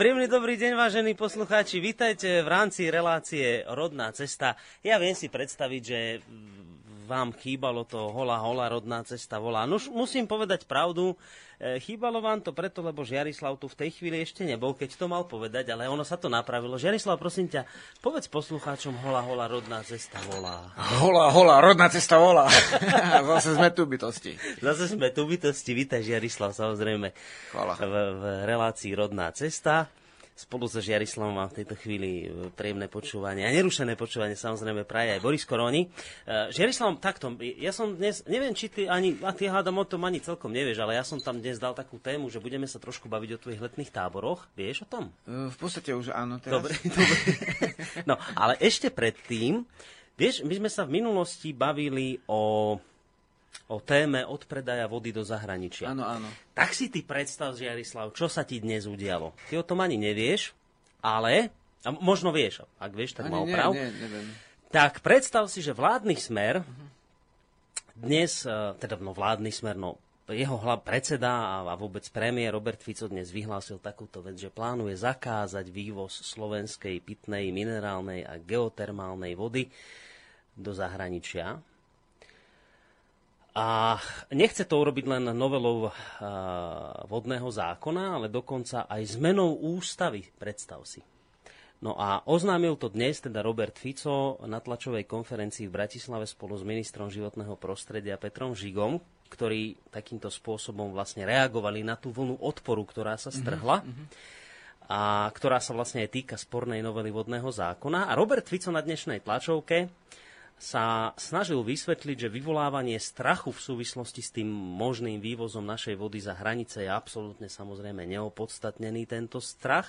Príjemný dobrý deň, vážení poslucháči. Vítajte v rámci relácie Rodná cesta. Ja viem si predstaviť, že vám chýbalo to hola, hola, rodná cesta volá. No musím povedať pravdu, e, chýbalo vám to preto, lebo Žiarislav tu v tej chvíli ešte nebol, keď to mal povedať, ale ono sa to napravilo. Žiarislav, prosím ťa, povedz poslucháčom hola, hola, rodná cesta volá. Hola, hola, rodná cesta volá. Zase sme tu bytosti. Zase sme tu bytosti. Vítaj, Žiarislav, samozrejme. Hvala. V, v relácii Rodná cesta. Spolu so Žiarislavom mám v tejto chvíli e, príjemné počúvanie a nerušené počúvanie samozrejme praje aj Boris Koroni. Uh, Žiarislav, takto, ja som dnes, neviem, či ty ani, a ty hádam o tom ani celkom nevieš, ale ja som tam dnes dal takú tému, že budeme sa trošku baviť o tvojich letných táboroch. Vieš o tom? Uh, v podstate už áno teraz. Dobre, dobre. No, ale ešte predtým, vieš, my sme sa v minulosti bavili o o téme odpredaja vody do zahraničia. Áno, áno. Tak si ty predstav, Žiarislav, čo sa ti dnes udialo. Ty o tom ani nevieš, ale, a možno vieš, ak vieš, tak má oprav. Nie, nie, neviem. Tak predstav si, že vládny smer dnes, e, teda no vládny smer, no jeho hlav, predseda a, a vôbec premiér Robert Fico dnes vyhlásil takúto vec, že plánuje zakázať vývoz slovenskej pitnej, minerálnej a geotermálnej vody do zahraničia. A nechce to urobiť len novelou vodného zákona, ale dokonca aj zmenou ústavy, predstav si. No a oznámil to dnes teda Robert Fico na tlačovej konferencii v Bratislave spolu s ministrom životného prostredia Petrom Žigom, ktorí takýmto spôsobom vlastne reagovali na tú vlnu odporu, ktorá sa strhla. Mm-hmm. A ktorá sa vlastne aj týka spornej novely vodného zákona. A Robert Fico na dnešnej tlačovke sa snažil vysvetliť, že vyvolávanie strachu v súvislosti s tým možným vývozom našej vody za hranice je absolútne samozrejme neopodstatnený tento strach.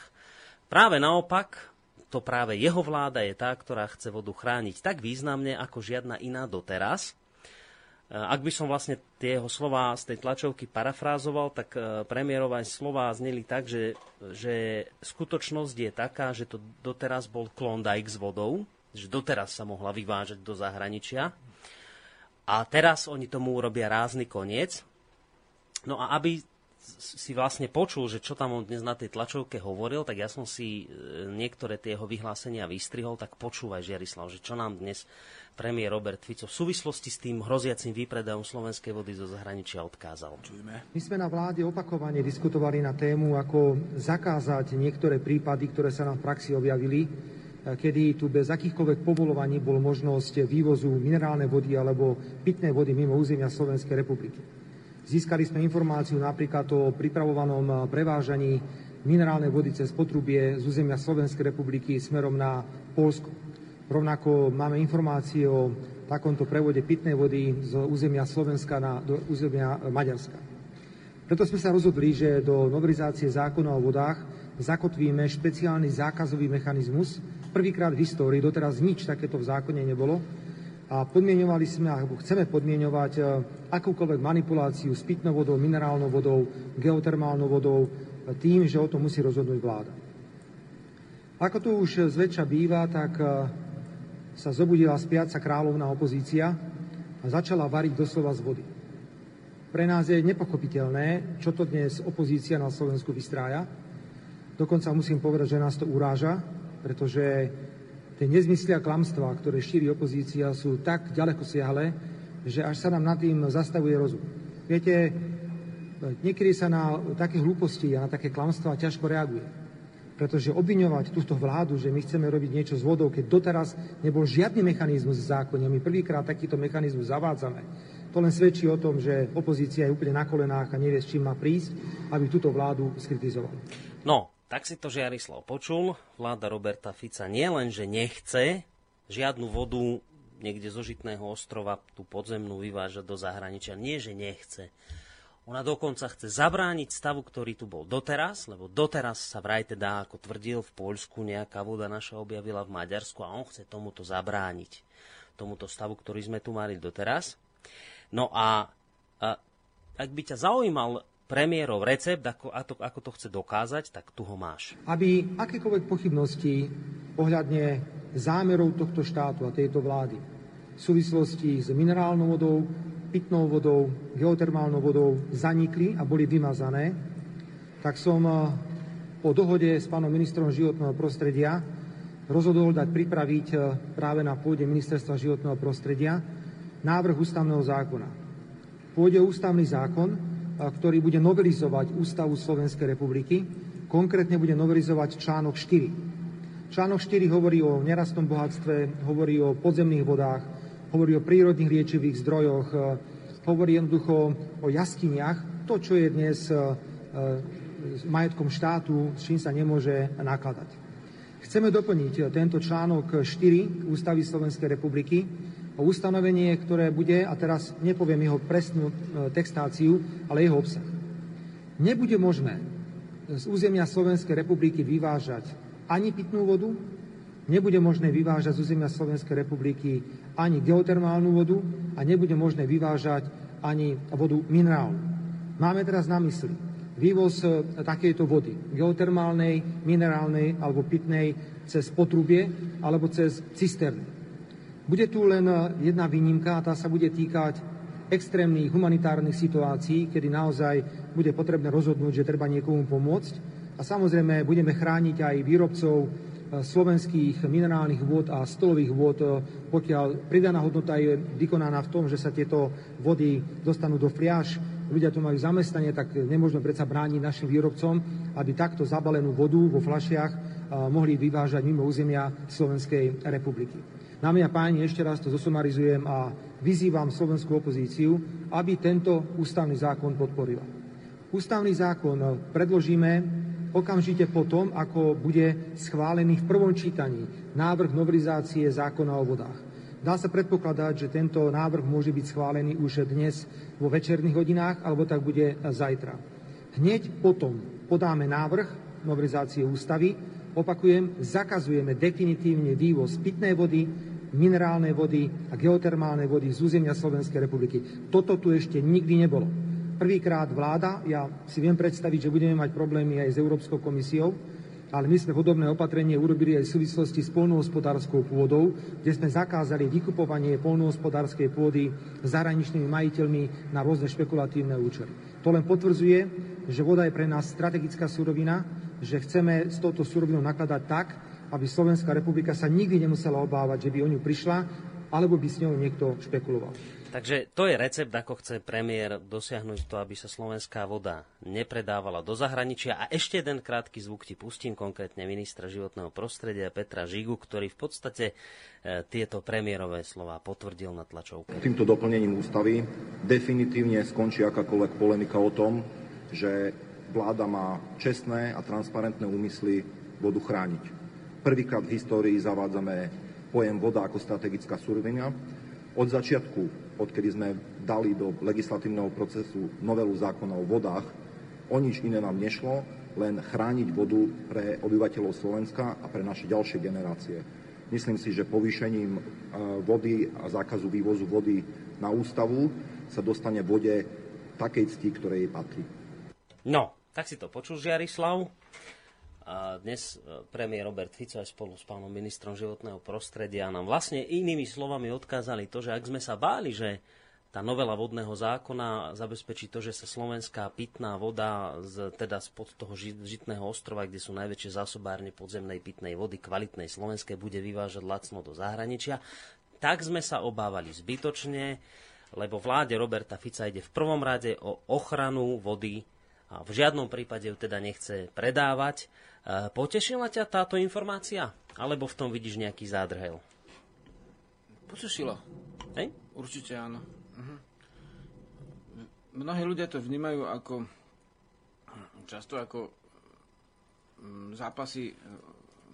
Práve naopak, to práve jeho vláda je tá, ktorá chce vodu chrániť tak významne ako žiadna iná doteraz. E, ak by som vlastne tie jeho slova z tej tlačovky parafrázoval, tak e, premiérové slova zneli tak, že, že skutočnosť je taká, že to doteraz bol Klondike s vodou, že doteraz sa mohla vyvážať do zahraničia. A teraz oni tomu urobia rázny koniec. No a aby si vlastne počul, že čo tam on dnes na tej tlačovke hovoril, tak ja som si e, niektoré tie jeho vyhlásenia vystrihol, tak počúvaj, Žiarislav, že čo nám dnes premiér Robert Fico v súvislosti s tým hroziacim výpredajom slovenskej vody zo zahraničia odkázal. Čujme. My sme na vláde opakovane diskutovali na tému, ako zakázať niektoré prípady, ktoré sa nám v praxi objavili, kedy tu bez akýchkoľvek povolovaní bol možnosť vývozu minerálnej vody alebo pitnej vody mimo územia Slovenskej republiky. Získali sme informáciu napríklad o pripravovanom prevážaní minerálnej vody cez potrubie z územia Slovenskej republiky smerom na Polsko. Rovnako máme informácie o takomto prevode pitnej vody z územia Slovenska na, do územia Maďarska. Preto sme sa rozhodli, že do novelizácie zákona o vodách zakotvíme špeciálny zákazový mechanizmus, Prvýkrát v histórii, doteraz nič takéto v zákone nebolo. A podmienovali sme, alebo chceme podmienovať e, akúkoľvek manipuláciu s pitnou vodou, minerálnou vodou, geotermálnou vodou, e, tým, že o tom musí rozhodnúť vláda. Ako to už zväčša býva, tak e, sa zobudila spiaca kráľovná opozícia a začala variť doslova z vody. Pre nás je nepochopiteľné, čo to dnes opozícia na Slovensku vystrája. Dokonca musím povedať, že nás to uráža, pretože tie nezmysly a klamstvá, ktoré šíri opozícia, sú tak ďaleko siahle, že až sa nám nad tým zastavuje rozum. Viete, niekedy sa na také hlúposti a na také klamstvá ťažko reaguje. Pretože obviňovať túto vládu, že my chceme robiť niečo s vodou, keď doteraz nebol žiadny mechanizmus v zákone, my prvýkrát takýto mechanizmus zavádzame, to len svedčí o tom, že opozícia je úplne na kolenách a nevie, s čím má prísť, aby túto vládu skritizovala. No, tak si to Žiarislav počul. Vláda Roberta Fica nielen, že nechce žiadnu vodu niekde zo Žitného ostrova, tú podzemnú vyvážať do zahraničia. Nie, že nechce. Ona dokonca chce zabrániť stavu, ktorý tu bol doteraz, lebo doteraz sa vraj teda, ako tvrdil, v Poľsku nejaká voda naša objavila v Maďarsku a on chce tomuto zabrániť. Tomuto stavu, ktorý sme tu mali doteraz. No a, a ak by ťa zaujímal premiérov recept, ako, ako, ako to chce dokázať, tak tu ho máš. Aby akékoľvek pochybnosti ohľadne zámerov tohto štátu a tejto vlády v súvislosti s minerálnou vodou, pitnou vodou, geotermálnou vodou zanikli a boli vymazané, tak som eh, po dohode s pánom ministrom životného prostredia rozhodol dať pripraviť e, práve na pôde ministerstva životného prostredia návrh ústavného zákona. Pôjde ústavný zákon, ktorý bude novelizovať Ústavu Slovenskej republiky, konkrétne bude novelizovať článok 4. Článok 4 hovorí o nerastnom bohatstve, hovorí o podzemných vodách, hovorí o prírodných liečivých zdrojoch, e, hovorí jednoducho o jaskyniach, to, čo je dnes majetkom štátu, s čím sa nemôže nakladať. Chceme doplniť tento článok 4 Ústavy Slovenskej republiky o ustanovenie, ktoré bude, a teraz nepoviem jeho presnú e, textáciu, ale jeho obsah. Nebude možné z územia Slovenskej republiky vyvážať ani pitnú vodu, nebude možné vyvážať z územia Slovenskej republiky ani geotermálnu vodu a nebude možné vyvážať ani vodu minerálnu. Máme teraz na mysli vývoz e, takejto vody, geotermálnej, minerálnej alebo pitnej cez potrubie alebo cez cisterny. Bude tu len e, jedna výnimka a tá sa bude týkať extrémnych humanitárnych situácií, kedy naozaj bude potrebné rozhodnúť, že treba niekomu pomôcť. A samozrejme budeme chrániť aj výrobcov e, slovenských minerálnych vôd a stolových vôd, pokiaľ pridaná hodnota je vykonaná v tom, že sa tieto vody dostanú do fliaž, ľudia tu majú zamestnanie, tak nemôžeme predsa brániť našim výrobcom, aby takto zabalenú vodu vo flašiach mohli vyvážať mimo územia Slovenskej republiky. Dámy a páni, ešte raz to zosumarizujem a vyzývam slovenskú opozíciu, aby tento ústavný zákon podporila. Ústavný zákon predložíme okamžite potom, ako bude schválený v prvom čítaní návrh novelizácie zákona o vodách. Dá sa predpokladať, že tento návrh môže byť schválený už dnes vo večerných hodinách, alebo tak bude zajtra. Hneď potom podáme návrh novelizácie ústavy. Opakujem, zakazujeme definitívne vývoz pitnej vody, minerálnej vody a geotermálnej vody z územia Slovenskej republiky. Toto tu ešte nikdy nebolo. Prvýkrát vláda, ja si viem predstaviť, že budeme mať problémy aj s Európskou komisiou, ale my sme podobné opatrenie urobili aj v súvislosti s polnohospodárskou pôdou, kde sme zakázali vykupovanie polnohospodárskej pôdy zahraničnými majiteľmi na rôzne špekulatívne účely. To len potvrdzuje, že voda je pre nás strategická surovina, že chceme s touto surovinou nakladať tak, aby Slovenská republika sa nikdy nemusela obávať, že by o ňu prišla, alebo by s ňou niekto špekuloval. Takže to je recept, ako chce premiér dosiahnuť to, aby sa slovenská voda nepredávala do zahraničia. A ešte jeden krátky zvuk ti pustím, konkrétne ministra životného prostredia Petra Žigu, ktorý v podstate e, tieto premiérové slova potvrdil na tlačovke. Týmto doplnením ústavy definitívne skončí akákoľvek polemika o tom, že vláda má čestné a transparentné úmysly vodu chrániť. Prvýkrát v histórii zavádzame pojem voda ako strategická surovina. Od začiatku odkedy sme dali do legislatívneho procesu novelu zákona o vodách, o nič iné nám nešlo, len chrániť vodu pre obyvateľov Slovenska a pre naše ďalšie generácie. Myslím si, že povýšením e, vody a zákazu vývozu vody na ústavu sa dostane vode takej cti, ktorej jej patrí. No, tak si to počul, Žiarislav. A dnes e, premiér Robert Fico aj spolu s pánom ministrom životného prostredia nám vlastne inými slovami odkázali to, že ak sme sa báli, že tá novela vodného zákona zabezpečí to, že sa slovenská pitná voda z, teda spod toho žitného ostrova, kde sú najväčšie zásobárne podzemnej pitnej vody, kvalitnej slovenskej, bude vyvážať lacno do zahraničia. Tak sme sa obávali zbytočne, lebo vláde Roberta Fica ide v prvom rade o ochranu vody a v žiadnom prípade ju teda nechce predávať. E, potešila ťa táto informácia? Alebo v tom vidíš nejaký zádrhel? Potešila. Hej? Určite áno. Mhm. Mnohí ľudia to vnímajú ako často ako mm, zápasy e,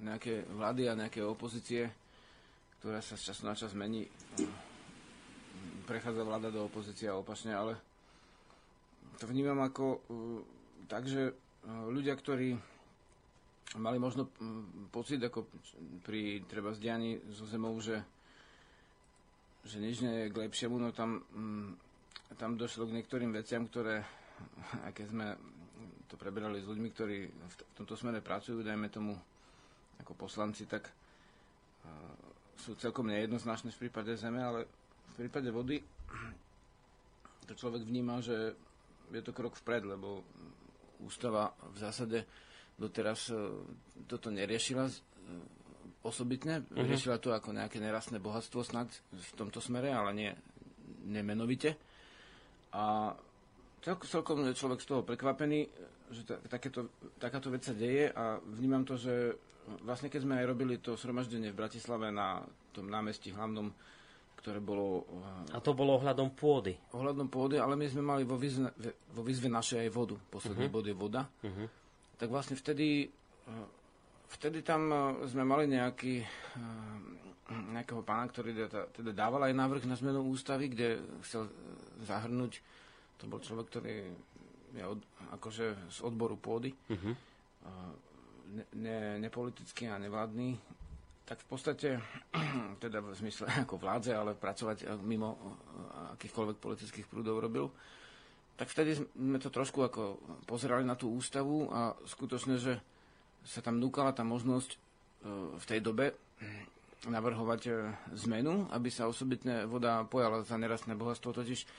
nejaké vlády a nejaké opozície, ktorá sa z času na čas mení. Prechádza vláda do opozície a opačne, ale to vnímam ako uh, tak, že uh, ľudia, ktorí mali možno uh, pocit, ako pri treba zdianí zo zemou, že, že nič nie je k lepšiemu, no tam, um, tam došlo k niektorým veciam, ktoré, keď sme to preberali s ľuďmi, ktorí v, v tomto smere pracujú, dajme tomu ako poslanci, tak uh, sú celkom nejednoznačné v prípade zeme, ale v prípade vody to človek vníma, že je to krok vpred, lebo ústava v zásade doteraz toto neriešila osobitne. Uh-huh. Riešila to ako nejaké nerastné bohatstvo snad v tomto smere, ale nie nemenovite. A celkom je človek z toho prekvapený, že takéto, takáto vec sa deje a vnímam to, že vlastne keď sme aj robili to sromaždenie v Bratislave na tom námestí hlavnom, ktoré bolo... A to bolo ohľadom pôdy. Ohľadom pôdy, ale my sme mali vo výzve, vo výzve našej aj vodu. Posledný uh-huh. bod je voda. Uh-huh. Tak vlastne vtedy, vtedy tam sme mali nejaký, nejakého pána, ktorý teda, teda dával aj návrh na zmenu ústavy, kde chcel zahrnúť, to bol človek, ktorý je od, akože z odboru pôdy, uh-huh. ne, ne, nepolitický a nevládny, tak v podstate, teda v zmysle ako vládze, ale pracovať mimo akýchkoľvek politických prúdov robil, tak vtedy sme to trošku ako pozerali na tú ústavu a skutočne, že sa tam núkala tá možnosť e, v tej dobe navrhovať e, zmenu, aby sa osobitne voda pojala za nerastné bohatstvo, totiž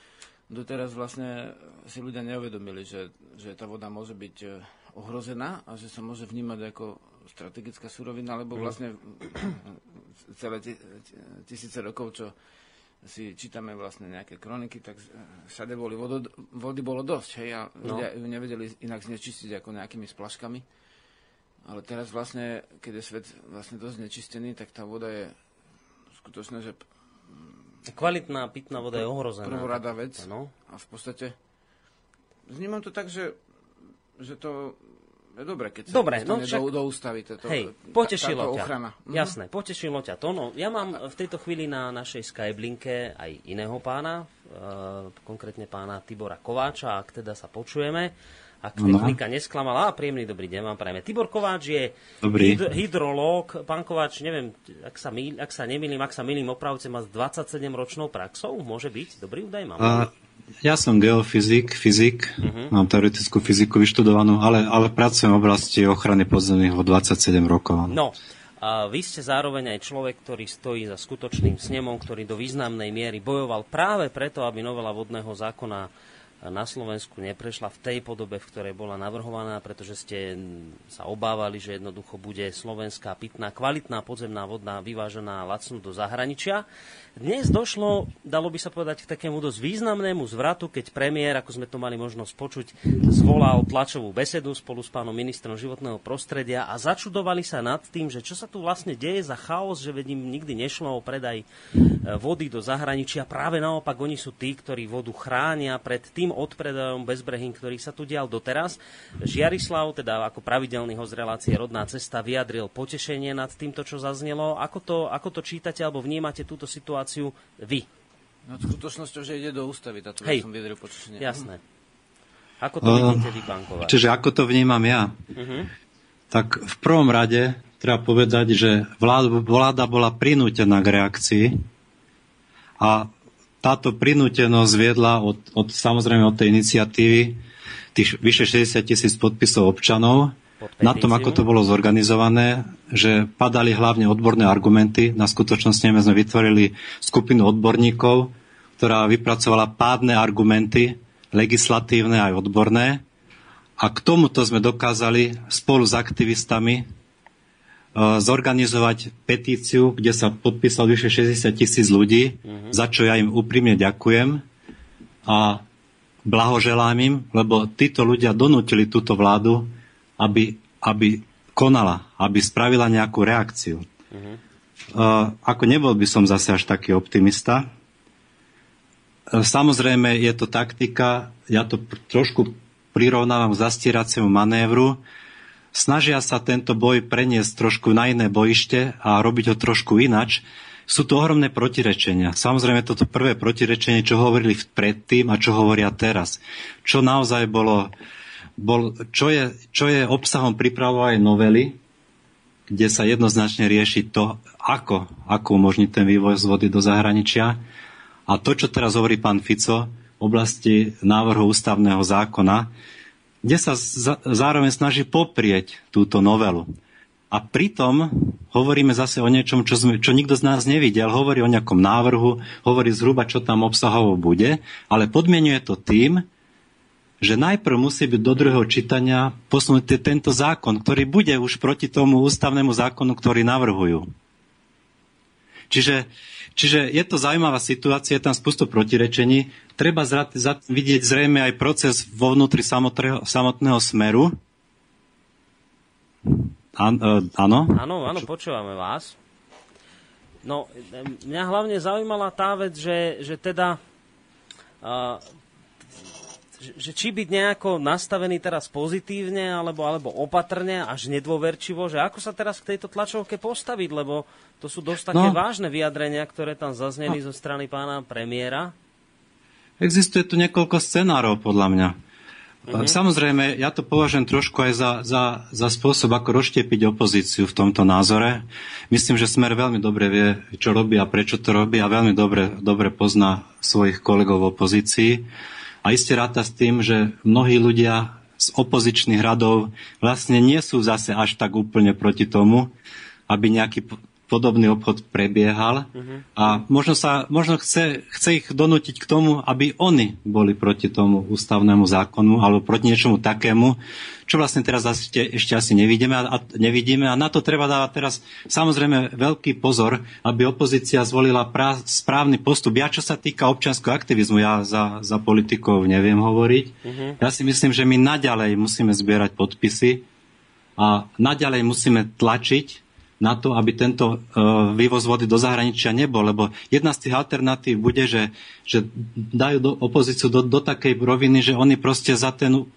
doteraz vlastne si ľudia neuvedomili, že, že tá voda môže byť e, ohrozená a že sa môže vnímať ako strategická surovina, lebo mm. vlastne celé tisíce rokov, čo si čítame vlastne nejaké kroniky, tak všade boli vodo, vody bolo dosť, hej, a no. ľudia ju nevedeli inak znečistiť ako nejakými splaškami. Ale teraz vlastne, keď je svet vlastne dosť nečistený, tak tá voda je skutočne, že Kvalitná pitná voda je ohrozená. Prvorada vec. No. A v podstate vnímam to tak, že, že to dobre, keď sa dobre, no však... do, do ústavy. Toto, Hej, potešilo ťa. Ochrana. Mhm. Jasné, potešilo ťa to. No, ja mám v tejto chvíli na našej Skyblinke aj iného pána, e, konkrétne pána Tibora Kováča, ak teda sa počujeme ak technika nesklamala. A príjemný dobrý deň vám prajeme. Tibor Kováč je Dobrý. hyd- hydrológ. Pán Kováč, neviem, ak sa, mýl, ak sa nemýlim, ak sa milím opravce, má 27 ročnou praxou? Môže byť? Dobrý údaj mám. A, ja som geofyzik, fyzik, uh-huh. mám teoretickú fyziku vyštudovanú, ale, ale pracujem v oblasti ochrany podzemných o 27 rokov. No, a vy ste zároveň aj človek, ktorý stojí za skutočným snemom, ktorý do významnej miery bojoval práve preto, aby novela vodného zákona na Slovensku neprešla v tej podobe, v ktorej bola navrhovaná, pretože ste sa obávali, že jednoducho bude slovenská pitná, kvalitná podzemná vodná vyvážená lacnú do zahraničia. Dnes došlo, dalo by sa povedať, k takému dosť významnému zvratu, keď premiér, ako sme to mali možnosť počuť, zvolal tlačovú besedu spolu s pánom ministrom životného prostredia a začudovali sa nad tým, že čo sa tu vlastne deje za chaos, že vedím nikdy nešlo o predaj e, vody do zahraničia. Práve naopak oni sú tí, ktorí vodu chránia pred tým odpredajom bezbrehým, ktorý sa tu dial doteraz. Žiarislav, teda ako pravidelný host relácie Rodná cesta, vyjadril potešenie nad týmto, čo zaznelo. Ako to, ako to čítate alebo vnímate túto situáciu vy. No skutočnosťou, že ide do ústavy, táto Hej, som vyjadril počasne. Jasné. Ako to vidíte vy, pán Kováč? Čiže ako to vnímam ja? Uh-huh. Tak v prvom rade treba povedať, že vláda, vláda bola prinútená k reakcii a táto prinútenosť viedla od, od, samozrejme od tej iniciatívy tých vyše 60 tisíc podpisov občanov na tom, ako to bolo zorganizované, že padali hlavne odborné argumenty. Na skutočnosti sme vytvorili skupinu odborníkov, ktorá vypracovala pádne argumenty, legislatívne aj odborné. A k tomuto sme dokázali spolu s aktivistami zorganizovať petíciu, kde sa podpísalo vyše 60 tisíc ľudí, uh-huh. za čo ja im úprimne ďakujem a blahoželám im, lebo títo ľudia donútili túto vládu aby, aby konala, aby spravila nejakú reakciu. Uh-huh. Uh, ako nebol by som zase až taký optimista. Uh, samozrejme je to taktika, ja to trošku prirovnávam k zastieraciemu manévru. Snažia sa tento boj preniesť trošku na iné bojište a robiť ho trošku inač. Sú tu ohromné protirečenia. Samozrejme toto prvé protirečenie, čo hovorili predtým a čo hovoria teraz. Čo naozaj bolo bol, čo, je, čo je obsahom pripravovanej novely, kde sa jednoznačne rieši to, ako, ako umožniť ten vývoj z vody do zahraničia. A to, čo teraz hovorí pán Fico v oblasti návrhu ústavného zákona, kde sa zároveň snaží poprieť túto novelu. A pritom hovoríme zase o niečom, čo, sme, čo nikto z nás nevidel. Hovorí o nejakom návrhu, hovorí zhruba, čo tam obsahovo bude, ale podmienuje to tým, že najprv musí byť do druhého čítania posunutý tento zákon, ktorý bude už proti tomu ústavnému zákonu, ktorý navrhujú. Čiže, čiže je to zaujímavá situácia, je tam spustu protirečení. Treba zra, za, vidieť zrejme aj proces vo vnútri samotného, samotného smeru. An, uh, áno? Áno, áno, počúvame vás. No, mňa hlavne zaujímala tá vec, že, že teda uh, že či byť nejako nastavený teraz pozitívne alebo, alebo opatrne, až nedôverčivo, že ako sa teraz k tejto tlačovke postaviť, lebo to sú dosť také no. vážne vyjadrenia, ktoré tam zazneli no. zo strany pána premiéra. Existuje tu niekoľko scenárov, podľa mňa. Mm-hmm. Samozrejme, ja to považujem trošku aj za, za, za spôsob, ako roštiepiť opozíciu v tomto názore. Myslím, že Smer veľmi dobre vie, čo robí a prečo to robí a veľmi dobre, dobre pozná svojich kolegov v opozícii. A iste ráta s tým, že mnohí ľudia z opozičných radov vlastne nie sú zase až tak úplne proti tomu, aby nejaký podobný obchod prebiehal uh-huh. a možno, sa, možno chce, chce ich donútiť k tomu, aby oni boli proti tomu ústavnému zákonu alebo proti niečomu takému, čo vlastne teraz ešte, ešte asi nevidíme a, a, nevidíme a na to treba dávať teraz samozrejme veľký pozor, aby opozícia zvolila prá, správny postup. Ja čo sa týka občianského aktivizmu, ja za, za politikov neviem hovoriť. Uh-huh. Ja si myslím, že my naďalej musíme zbierať podpisy a naďalej musíme tlačiť na to, aby tento uh, vývoz vody do zahraničia nebol, lebo jedna z tých alternatív bude, že, že dajú do opozíciu do, do takej roviny, že oni proste za ten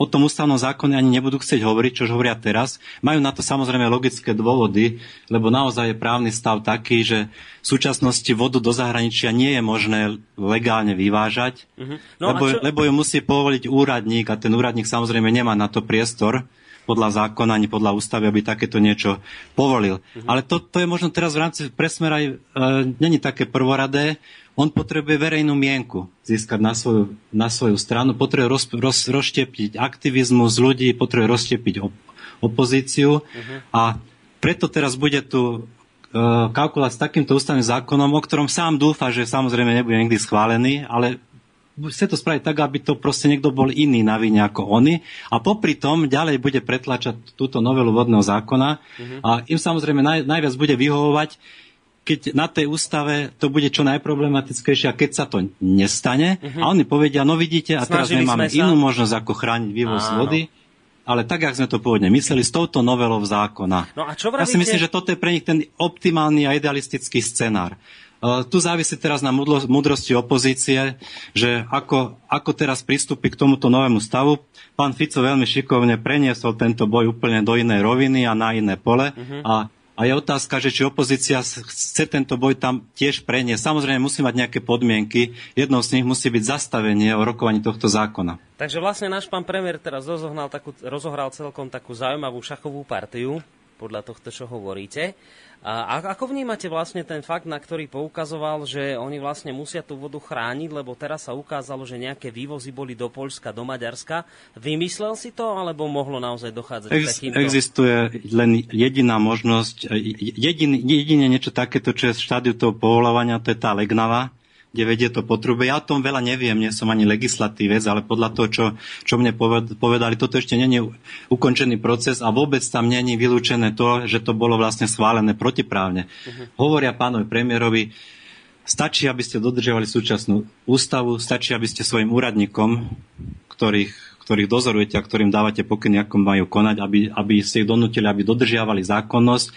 o tom ústavnom zákone ani nebudú chcieť hovoriť, čo hovoria teraz. Majú na to samozrejme logické dôvody, lebo naozaj je právny stav taký, že v súčasnosti vodu do zahraničia nie je možné legálne vyvážať, uh-huh. no lebo, lebo ju musí povoliť úradník a ten úradník samozrejme nemá na to priestor podľa zákona ani podľa ústavy, aby takéto niečo povolil. Uh-huh. Ale to, to je možno teraz v rámci presmera aj e, není také prvoradé. On potrebuje verejnú mienku získať na svoju, na svoju stranu, potrebuje roz, roz, rozštiepiť aktivizmus ľudí, potrebuje rozštiepiť op, opozíciu uh-huh. a preto teraz bude tu e, kalkulať s takýmto ústavným zákonom, o ktorom sám dúfa, že samozrejme nebude nikdy schválený, ale chce to spraviť tak, aby to proste niekto bol iný na vine ako oni a popri tom ďalej bude pretlačať túto novelu vodného zákona uh-huh. a im samozrejme naj, najviac bude vyhovovať, keď na tej ústave to bude čo najproblematickejšie a keď sa to nestane uh-huh. a oni povedia, no vidíte, a teraz my máme inú možnosť ako chrániť vývoz Áno. vody, ale tak, jak sme to pôvodne mysleli, s touto novelou zákona. No a čo vravíte? Ja si myslím, že toto je pre nich ten optimálny a idealistický scenár. Tu závisí teraz na múdrosti opozície, že ako, ako teraz pristúpi k tomuto novému stavu. Pán Fico veľmi šikovne preniesol tento boj úplne do inej roviny a na iné pole. Uh-huh. A a je otázka, že či opozícia chce tento boj tam tiež preniesť. Samozrejme musí mať nejaké podmienky. Jednou z nich musí byť zastavenie o rokovaní tohto zákona. Takže vlastne náš pán premiér teraz takú, rozohral celkom takú zaujímavú šachovú partiu, podľa tohto, čo hovoríte. A ako vnímate vlastne ten fakt, na ktorý poukazoval, že oni vlastne musia tú vodu chrániť, lebo teraz sa ukázalo, že nejaké vývozy boli do Poľska, do Maďarska. Vymyslel si to, alebo mohlo naozaj dochádzať Ex- takýmto? Existuje len jediná možnosť, jedin, jedine niečo takéto, čo je v štádiu toho povolovania, to je tá legnava, kde vedie to potrube. Ja o tom veľa neviem, nie som ani legislatívec, ale podľa toho, čo, čo mne povedali, toto ešte není ukončený proces a vôbec tam není vylúčené to, že to bolo vlastne schválené protiprávne. Uh-huh. Hovoria pánovi premiérovi, stačí, aby ste dodržiavali súčasnú ústavu, stačí, aby ste svojim úradníkom, ktorých ktorých dozorujete a ktorým dávate pokyny, ako majú konať, aby, aby ste ich donútili, aby dodržiavali zákonnosť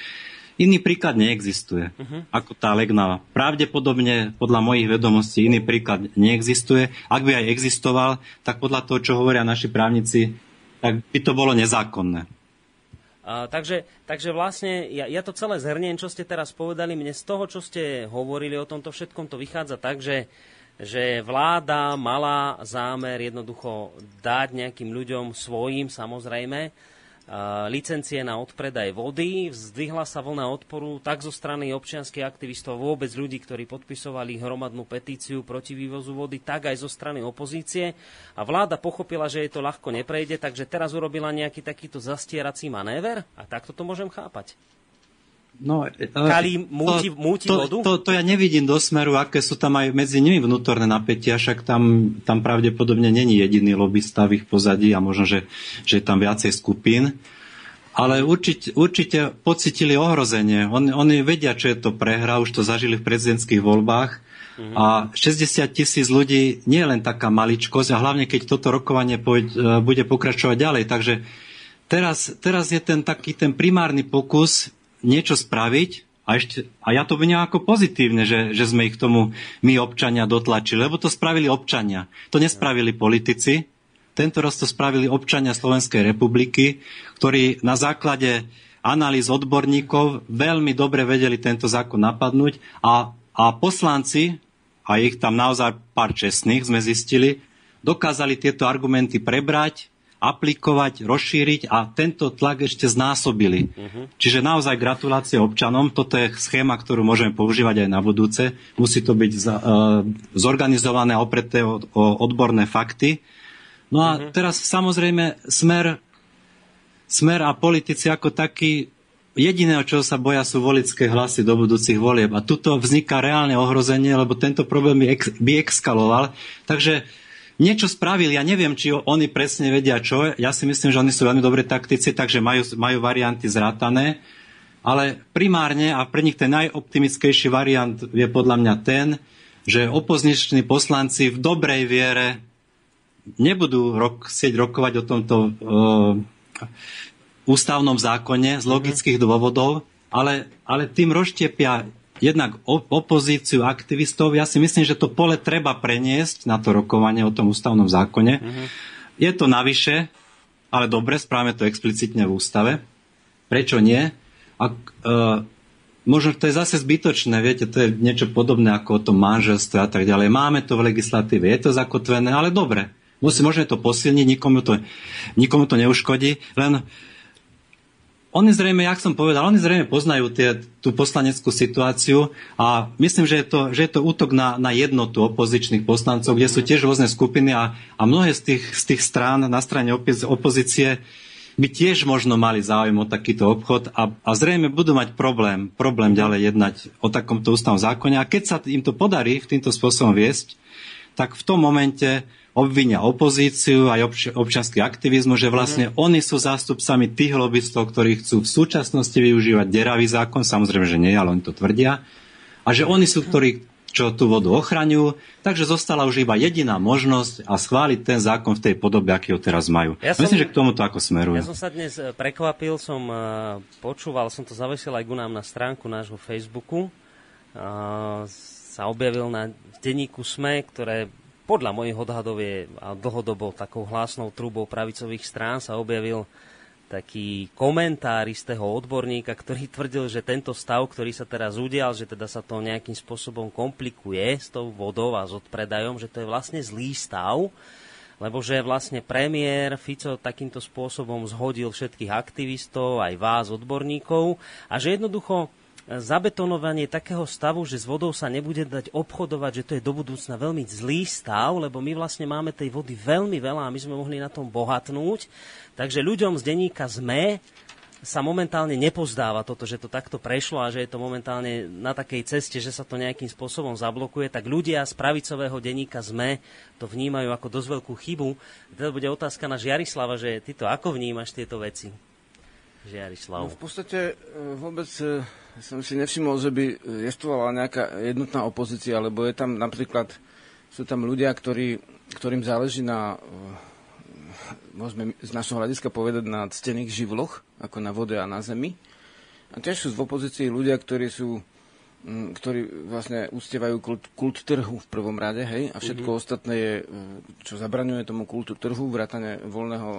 Iný príklad neexistuje, uh-huh. ako tá legna. Pravdepodobne, podľa mojich vedomostí, iný príklad neexistuje. Ak by aj existoval, tak podľa toho, čo hovoria naši právnici, tak by to bolo nezákonné. A, takže, takže vlastne ja, ja to celé zhrniem, čo ste teraz povedali. Mne z toho, čo ste hovorili o tomto všetkom, to vychádza tak, že, že vláda mala zámer jednoducho dať nejakým ľuďom svojim, samozrejme, licencie na odpredaj vody. Vzdvihla sa vlna odporu tak zo strany občianských aktivistov, vôbec ľudí, ktorí podpisovali hromadnú petíciu proti vývozu vody, tak aj zo strany opozície. A vláda pochopila, že jej to ľahko neprejde, takže teraz urobila nejaký takýto zastierací manéver. A takto to môžem chápať. No, Kali múti, to, múti to, vodu? To, to, to ja nevidím do smeru, aké sú tam aj medzi nimi vnútorné napätia, však tam, tam pravdepodobne není jediný lobbysta v ich pozadí a možno, že, že je tam viacej skupín. Ale určite, určite pocitili ohrozenie. On, oni vedia, čo je to prehra, už to zažili v prezidentských voľbách. Mm-hmm. A 60 tisíc ľudí nie je len taká maličkosť a hlavne keď toto rokovanie pôjde, bude pokračovať ďalej. Takže teraz, teraz je ten taký ten primárny pokus niečo spraviť a, ešte, a ja to vnímam ako pozitívne, že, že sme ich k tomu my občania dotlačili, lebo to spravili občania. To nespravili politici, tento raz to spravili občania Slovenskej republiky, ktorí na základe analýz odborníkov veľmi dobre vedeli tento zákon napadnúť a, a poslanci, a ich tam naozaj pár čestných sme zistili, dokázali tieto argumenty prebrať, aplikovať, rozšíriť a tento tlak ešte znásobili. Uh-huh. Čiže naozaj gratulácie občanom. Toto je schéma, ktorú môžeme používať aj na budúce. Musí to byť za, uh, zorganizované a opreté o, o odborné fakty. No a uh-huh. teraz samozrejme smer, smer a politici ako taký Jediného, čo sa boja, sú volické hlasy do budúcich volieb. A tuto vzniká reálne ohrozenie, lebo tento problém by, ex, by exkaloval. Takže niečo spravili. Ja neviem, či oni presne vedia čo. Ja si myslím, že oni sú veľmi dobré taktici, takže majú, majú varianty zrátané. Ale primárne a pre nich ten najoptimickejší variant je podľa mňa ten, že opoziční poslanci v dobrej viere nebudú rok, sieť rokovať o tomto uh, ústavnom zákone z logických dôvodov, ale, ale tým rozštiepia jednak opozíciu, aktivistov. Ja si myslím, že to pole treba preniesť na to rokovanie o tom ústavnom zákone. Uh-huh. Je to navyše, ale dobre, správame to explicitne v ústave. Prečo nie? A, uh, možno to je zase zbytočné, viete, to je niečo podobné ako o tom manželstve a tak ďalej. Máme to v legislatíve, je to zakotvené, ale dobre. Musí, môžeme to posilniť, nikomu to, nikomu to neuškodí, len oni zrejme, jak som povedal, oni zrejme poznajú tie, tú poslaneckú situáciu a myslím, že je to, že je to útok na, na jednotu opozičných poslancov, kde sú tiež rôzne skupiny a, a mnohé z tých, z tých strán na strane opozície by tiež možno mali záujem o takýto obchod a, a zrejme budú mať problém, problém ďalej jednať o takomto ústavnom zákone. A keď sa im to podarí týmto spôsobom viesť, tak v tom momente obvinia opozíciu aj obč- občanský aktivizmus, že vlastne mm. oni sú zástupcami tých lobbystov, ktorí chcú v súčasnosti využívať deravý zákon, samozrejme, že nie, ale oni to tvrdia, a že oni sú, ktorí čo tú vodu ochraňujú, takže zostala už iba jediná možnosť a schváliť ten zákon v tej podobe, aký ho teraz majú. Ja Myslím, som, že k tomuto ako smeruje. Ja som sa dnes eh, prekvapil, som uh, počúval, som to zavesil aj ku nám na stránku nášho Facebooku. Uh, sa objavil na denníku SME, ktoré podľa mojich odhadov je a dlhodobo takou hlasnou trubou pravicových strán sa objavil taký komentár istého odborníka, ktorý tvrdil, že tento stav, ktorý sa teraz udial, že teda sa to nejakým spôsobom komplikuje s tou vodou a s odpredajom, že to je vlastne zlý stav, lebo že vlastne premiér Fico takýmto spôsobom zhodil všetkých aktivistov, aj vás, odborníkov, a že jednoducho zabetonovanie takého stavu, že s vodou sa nebude dať obchodovať, že to je do budúcna veľmi zlý stav, lebo my vlastne máme tej vody veľmi veľa a my sme mohli na tom bohatnúť. Takže ľuďom z denníka ZME sa momentálne nepozdáva toto, že to takto prešlo a že je to momentálne na takej ceste, že sa to nejakým spôsobom zablokuje, tak ľudia z pravicového denníka ZME to vnímajú ako dosť veľkú chybu. To bude otázka na Žiarislava, že ty to ako vnímaš tieto veci? Žiarislav. No v podstate e, vôbec e, som si nevšimol, že by existovala nejaká jednotná opozícia, lebo je tam napríklad, sú tam ľudia, ktorí, ktorým záleží na, eh, môžeme z našho hľadiska povedať, na ctených živloch, ako na vode a na zemi. A tiež sú v opozícii ľudia, ktorí sú ktorí vlastne ústievajú kult, kult trhu v prvom rade, hej, a všetko mm-hmm. ostatné je, eh, čo zabraňuje tomu kultu trhu, vrátane voľného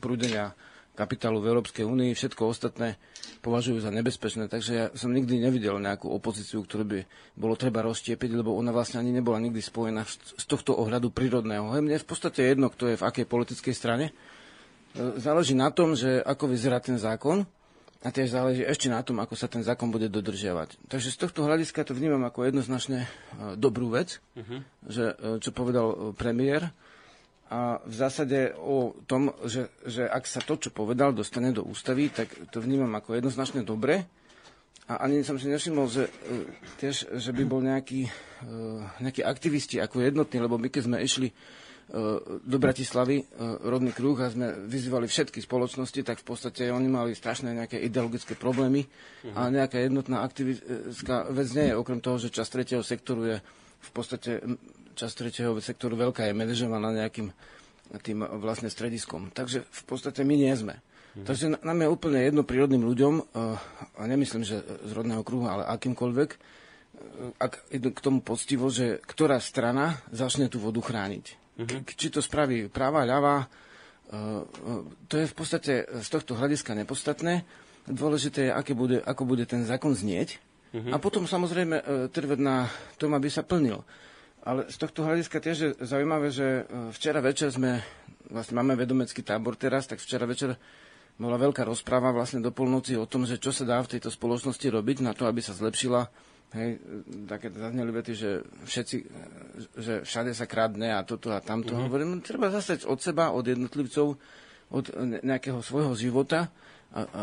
prúdenia kapitálu v Európskej únii, všetko ostatné považujú za nebezpečné, takže ja som nikdy nevidel nejakú opozíciu, ktorú by bolo treba rozštiepiť, lebo ona vlastne ani nebola nikdy spojená z tohto ohľadu prírodného. Mne je v podstate jedno, kto je v akej politickej strane. E, záleží na tom, že ako vyzerá ten zákon a tiež záleží ešte na tom, ako sa ten zákon bude dodržiavať. Takže z tohto hľadiska to vnímam ako jednoznačne e, dobrú vec, uh-huh. že, e, čo povedal premiér, a v zásade o tom, že, že ak sa to, čo povedal, dostane do ústavy, tak to vnímam ako jednoznačne dobre. a ani som si nevšimol, že, e, tiež, že by bol nejaký, e, nejaký aktivisti ako jednotní, lebo my keď sme išli e, do Bratislavy, rodný kruh a sme vyzývali všetky spoločnosti, tak v podstate oni mali strašné nejaké ideologické problémy uh-huh. a nejaká jednotná aktivistická vec nie je, okrem toho, že časť tretieho sektoru je v podstate, časť tretieho sektoru veľká je manažovaná nejakým tým vlastne strediskom. Takže v podstate my nie sme. Mm. Takže nám je úplne jedno prírodným ľuďom, eh, a nemyslím, že z rodného kruhu, ale akýmkoľvek, eh, ak k tomu poctivo, že ktorá strana začne tú vodu chrániť. Mm-hmm. Či to spraví práva, ľava, eh, to je v podstate z tohto hľadiska nepodstatné. Dôležité je, aké bude, ako bude ten zákon znieť. Mm-hmm. A potom samozrejme trvať na tom, aby sa plnil. Ale z tohto hľadiska tiež je zaujímavé, že včera večer sme, vlastne máme vedomecký tábor teraz, tak včera večer bola veľká rozpráva vlastne do polnoci o tom, že čo sa dá v tejto spoločnosti robiť na to, aby sa zlepšila. Hej, také zazneli vety, že všetci, že všade sa kradne a toto a tamto. Mm-hmm. Hovorím, no, treba zase od seba, od jednotlivcov, od nejakého svojho života a, a,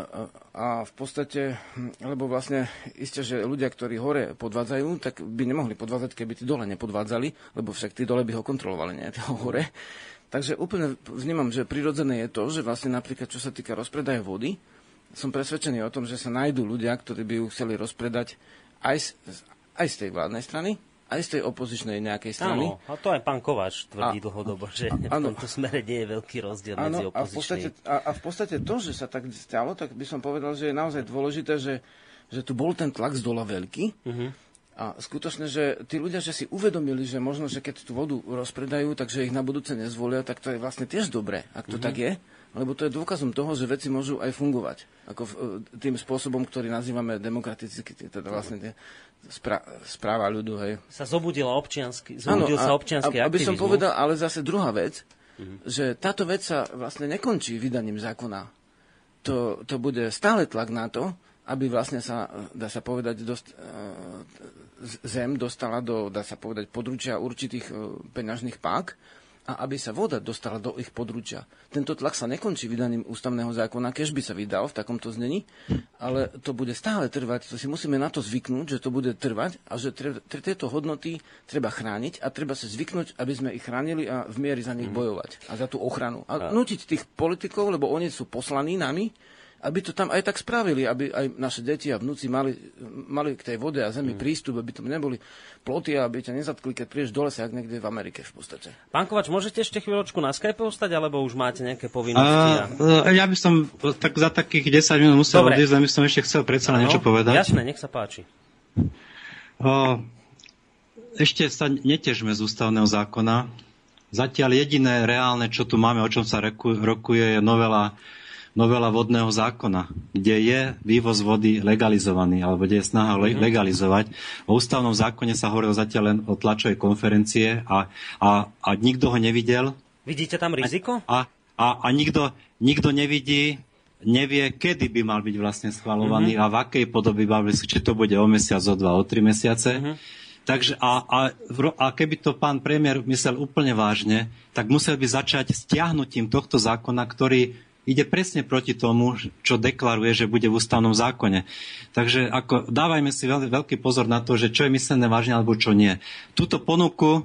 a, v podstate, lebo vlastne isté, že ľudia, ktorí hore podvádzajú, tak by nemohli podvádzať, keby tí dole nepodvádzali, lebo však tí dole by ho kontrolovali, nie? Tí hore. Takže úplne vnímam, že prirodzené je to, že vlastne napríklad, čo sa týka rozpredaja vody, som presvedčený o tom, že sa nájdú ľudia, ktorí by ju chceli rozpredať aj z, aj z tej vládnej strany, aj z tej opozičnej nejakej strany. Áno, a to aj pán Kováč tvrdí a, dlhodobo, že áno, v tomto smere nie je veľký rozdiel áno, medzi opozičnými. A v, podstate, a, a v podstate to, že sa tak stalo, tak by som povedal, že je naozaj dôležité, že, že tu bol ten tlak z dola veľký. Uh-huh a skutočne, že tí ľudia, že si uvedomili, že možno, že keď tú vodu rozpredajú, takže ich na budúce nezvolia, tak to je vlastne tiež dobré, ak to mm-hmm. tak je. Lebo to je dôkazom toho, že veci môžu aj fungovať. Ako v, e, tým spôsobom, ktorý nazývame demokraticky, teda vlastne tie spra- správa ľudu. Hej. Sa zobudila občiansky, zobudil ano, sa občiansky a, Aby som povedal, ale zase druhá vec, mm-hmm. že táto vec sa vlastne nekončí vydaním zákona. To, to bude stále tlak na to, aby vlastne sa, dá sa povedať, dosť, zem dostala do, dá sa povedať, područia určitých e, peňažných pák a aby sa voda dostala do ich područia. Tento tlak sa nekončí vydaním ústavného zákona, keď by sa vydal v takomto znení, ale to bude stále trvať. To si musíme na to zvyknúť, že to bude trvať a že tre, tre, tieto hodnoty treba chrániť a treba sa zvyknúť, aby sme ich chránili a v miery za nich mhm. bojovať a za tú ochranu. A nutiť tých politikov, lebo oni sú poslaní nami, aby to tam aj tak spravili, aby aj naše deti a vnúci mali, mali k tej vode a zemi mm. prístup, aby to neboli ploty a aby ťa nezatkli, keď prídeš dole sa, ak niekde v Amerike v podstate. Pán Kovač, môžete ešte chvíľočku na Skype ostať, alebo už máte nejaké povinnosti? A, a... Ja by som tak za takých 10 minút musel Dobre. odísť, aby som ešte chcel predsa na niečo povedať. Jasné, nech sa páči. O, ešte sa netežme z ústavného zákona. Zatiaľ jediné reálne, čo tu máme, o čom sa rokuje, je novela novela vodného zákona, kde je vývoz vody legalizovaný, alebo kde je snaha mm-hmm. legalizovať. O ústavnom zákone sa hovorilo zatiaľ len o tlačovej konferencie a, a, a nikto ho nevidel. Vidíte tam riziko? A, a, a nikto, nikto nevidí, nevie, kedy by mal byť vlastne schvalovaný mm-hmm. a v akej podobe by mal byť, či to bude o mesiac, o dva, o tri mesiace. Mm-hmm. Takže a, a, a keby to pán premiér myslel úplne vážne, tak musel by začať stiahnutím tohto zákona, ktorý ide presne proti tomu, čo deklaruje, že bude v ústavnom zákone. Takže ako, dávajme si veľ, veľký pozor na to, že čo je myslené vážne alebo čo nie. Túto ponuku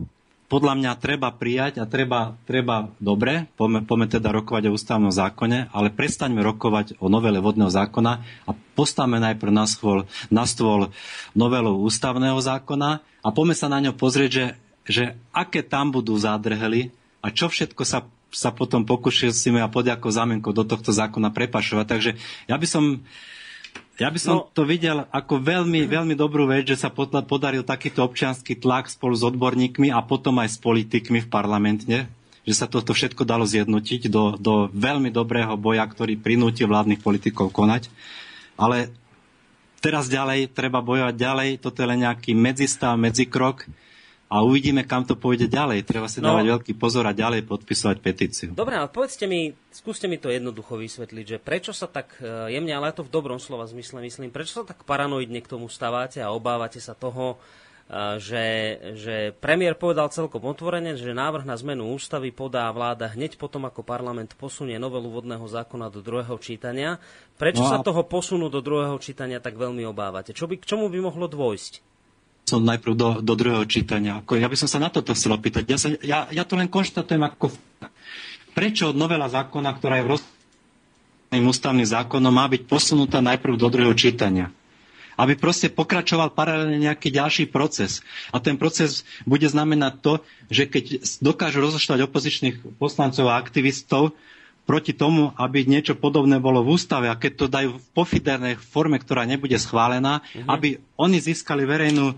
podľa mňa treba prijať a treba, treba dobre, poďme, teda rokovať o ústavnom zákone, ale prestaňme rokovať o novele vodného zákona a postavme najprv na, schôl, na stôl novelu ústavného zákona a poďme sa na ňo pozrieť, že, že aké tam budú zádrhely a čo všetko sa sa potom pokúšime a pod ako zámienkou do tohto zákona prepašovať. Takže ja by som ja by som no, to videl ako veľmi, veľmi dobrú vec, že sa podaril takýto občianský tlak spolu s odborníkmi a potom aj s politikmi v parlamente, že sa toto všetko dalo zjednotiť do, do veľmi dobrého boja, ktorý prinúti vládnych politikov konať. Ale teraz ďalej, treba bojovať ďalej, toto je len nejaký medzistav, medzikrok a uvidíme, kam to pôjde ďalej. Treba si no, dávať veľký pozor a ďalej podpisovať petíciu. Dobre, ale povedzte mi, skúste mi to jednoducho vysvetliť, že prečo sa tak e, jemne, ale to v dobrom slova zmysle myslím, prečo sa tak paranoidne k tomu stávate a obávate sa toho, že, že premiér povedal celkom otvorene, že návrh na zmenu ústavy podá vláda hneď potom, ako parlament posunie novelu vodného zákona do druhého čítania. Prečo no a... sa toho posunu do druhého čítania tak veľmi obávate? Čo by, k čomu by mohlo dôjsť? Som najprv do, do druhého čítania. Ako, ja by som sa na toto chcel opýtať. Ja, sa, ja, ja to len konštatujem ako... Prečo novela zákona, ktorá je v rozhodným ústavným zákonom, má byť posunutá najprv do druhého čítania? aby proste pokračoval paralelne nejaký ďalší proces. A ten proces bude znamenať to, že keď dokážu rozoštvať opozičných poslancov a aktivistov proti tomu, aby niečo podobné bolo v ústave a keď to dajú v pofidernej forme, ktorá nebude schválená, mm-hmm. aby oni získali verejnú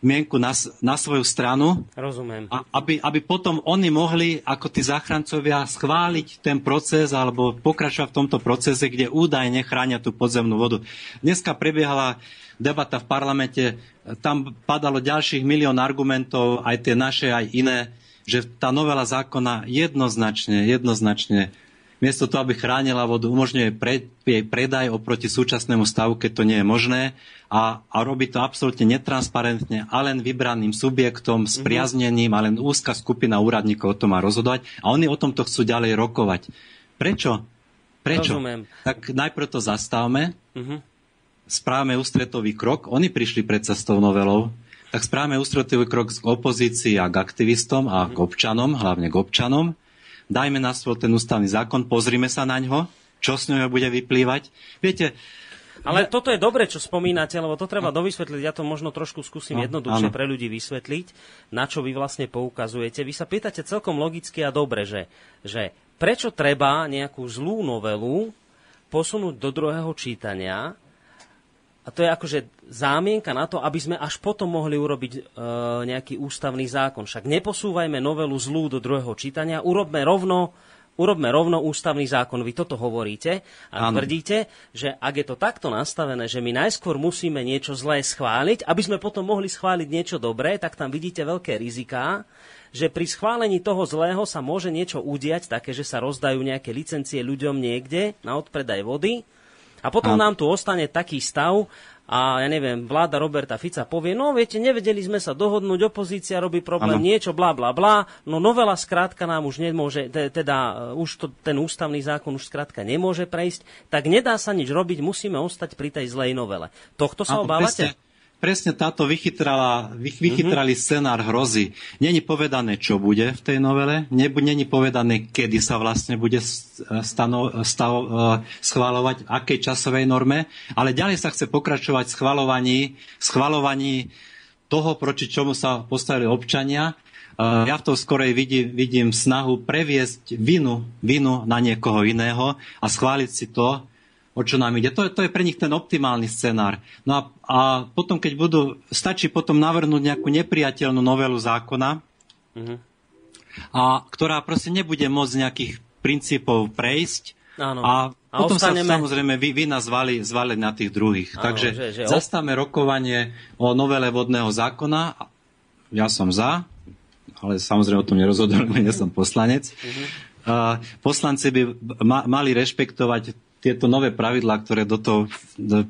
mienku na, na svoju stranu. Rozumiem. A aby, aby potom oni mohli, ako tí záchrancovia, schváliť ten proces alebo pokračovať v tomto procese, kde údajne chránia tú podzemnú vodu. Dneska prebiehala debata v parlamente, tam padalo ďalších milión argumentov, aj tie naše, aj iné, že tá novela zákona jednoznačne, jednoznačne miesto toho, aby chránila vodu, umožňuje pre, jej predaj oproti súčasnému stavu, keď to nie je možné a, a robí to absolútne netransparentne a len vybraným subjektom, mhm. spriazneným a len úzka skupina úradníkov o tom má rozhodovať a oni o tomto chcú ďalej rokovať. Prečo? Prečo? Rozumiem. Tak najprv to zastavme, uh-huh. správame ústretový krok, oni prišli predsa s tou novelou, tak správame ústretový krok k opozícii a k aktivistom a k občanom, hlavne k občanom dajme na stôl ten ústavný zákon, pozrime sa na ňo, čo z ňoho bude vyplývať. Viete, ale toto je dobre, čo spomínate, lebo to treba dovysvetliť. Ja to možno trošku skúsim no, jednoduchšie áno. pre ľudí vysvetliť, na čo vy vlastne poukazujete. Vy sa pýtate celkom logicky a dobre, že, že prečo treba nejakú zlú novelu posunúť do druhého čítania, a to je akože zámienka na to, aby sme až potom mohli urobiť e, nejaký ústavný zákon. Však neposúvajme novelu zlú do druhého čítania, urobme rovno, urobme rovno ústavný zákon. Vy toto hovoríte a ano. tvrdíte, že ak je to takto nastavené, že my najskôr musíme niečo zlé schváliť, aby sme potom mohli schváliť niečo dobré, tak tam vidíte veľké riziká, že pri schválení toho zlého sa môže niečo udiať, také, že sa rozdajú nejaké licencie ľuďom niekde na odpredaj vody, a potom a... nám tu ostane taký stav, a ja neviem, vláda Roberta Fica povie, no viete, nevedeli sme sa dohodnúť, opozícia robí problém, ano. niečo, bla, bla, bla, no novela skrátka nám už nemôže, teda už to, ten ústavný zákon už skrátka nemôže prejsť, tak nedá sa nič robiť, musíme ostať pri tej zlej novele. Tohto sa ano, obávate? Presne presne táto vychytrala, vychytralý mm-hmm. scenár hrozí. Není povedané, čo bude v tej novele, není povedané, kedy sa vlastne bude stano, stav, e, schváľovať, v akej časovej norme, ale ďalej sa chce pokračovať v schváľovaní, schváľovaní toho, proti čomu sa postavili občania. E, ja v tom skorej vidím, vidím snahu previesť vinu, vinu na niekoho iného a schváliť si to, o čo nám ide. To, to je pre nich ten optimálny scenár. No a, a potom, keď budú, stačí potom navrhnúť nejakú nepriateľnú novelu zákona, mm-hmm. a, ktorá proste nebude môcť nejakých princípov prejsť Áno. a a potom ostaneme... sa samozrejme vy, vy nás zvali, zvali na tých druhých. Áno, Takže že, že zastáme rokovanie o novele vodného zákona. Ja som za, ale samozrejme o tom nerozhodujem, nie som poslanec. Uh, poslanci by ma, mali rešpektovať tieto nové pravidlá, ktoré do toho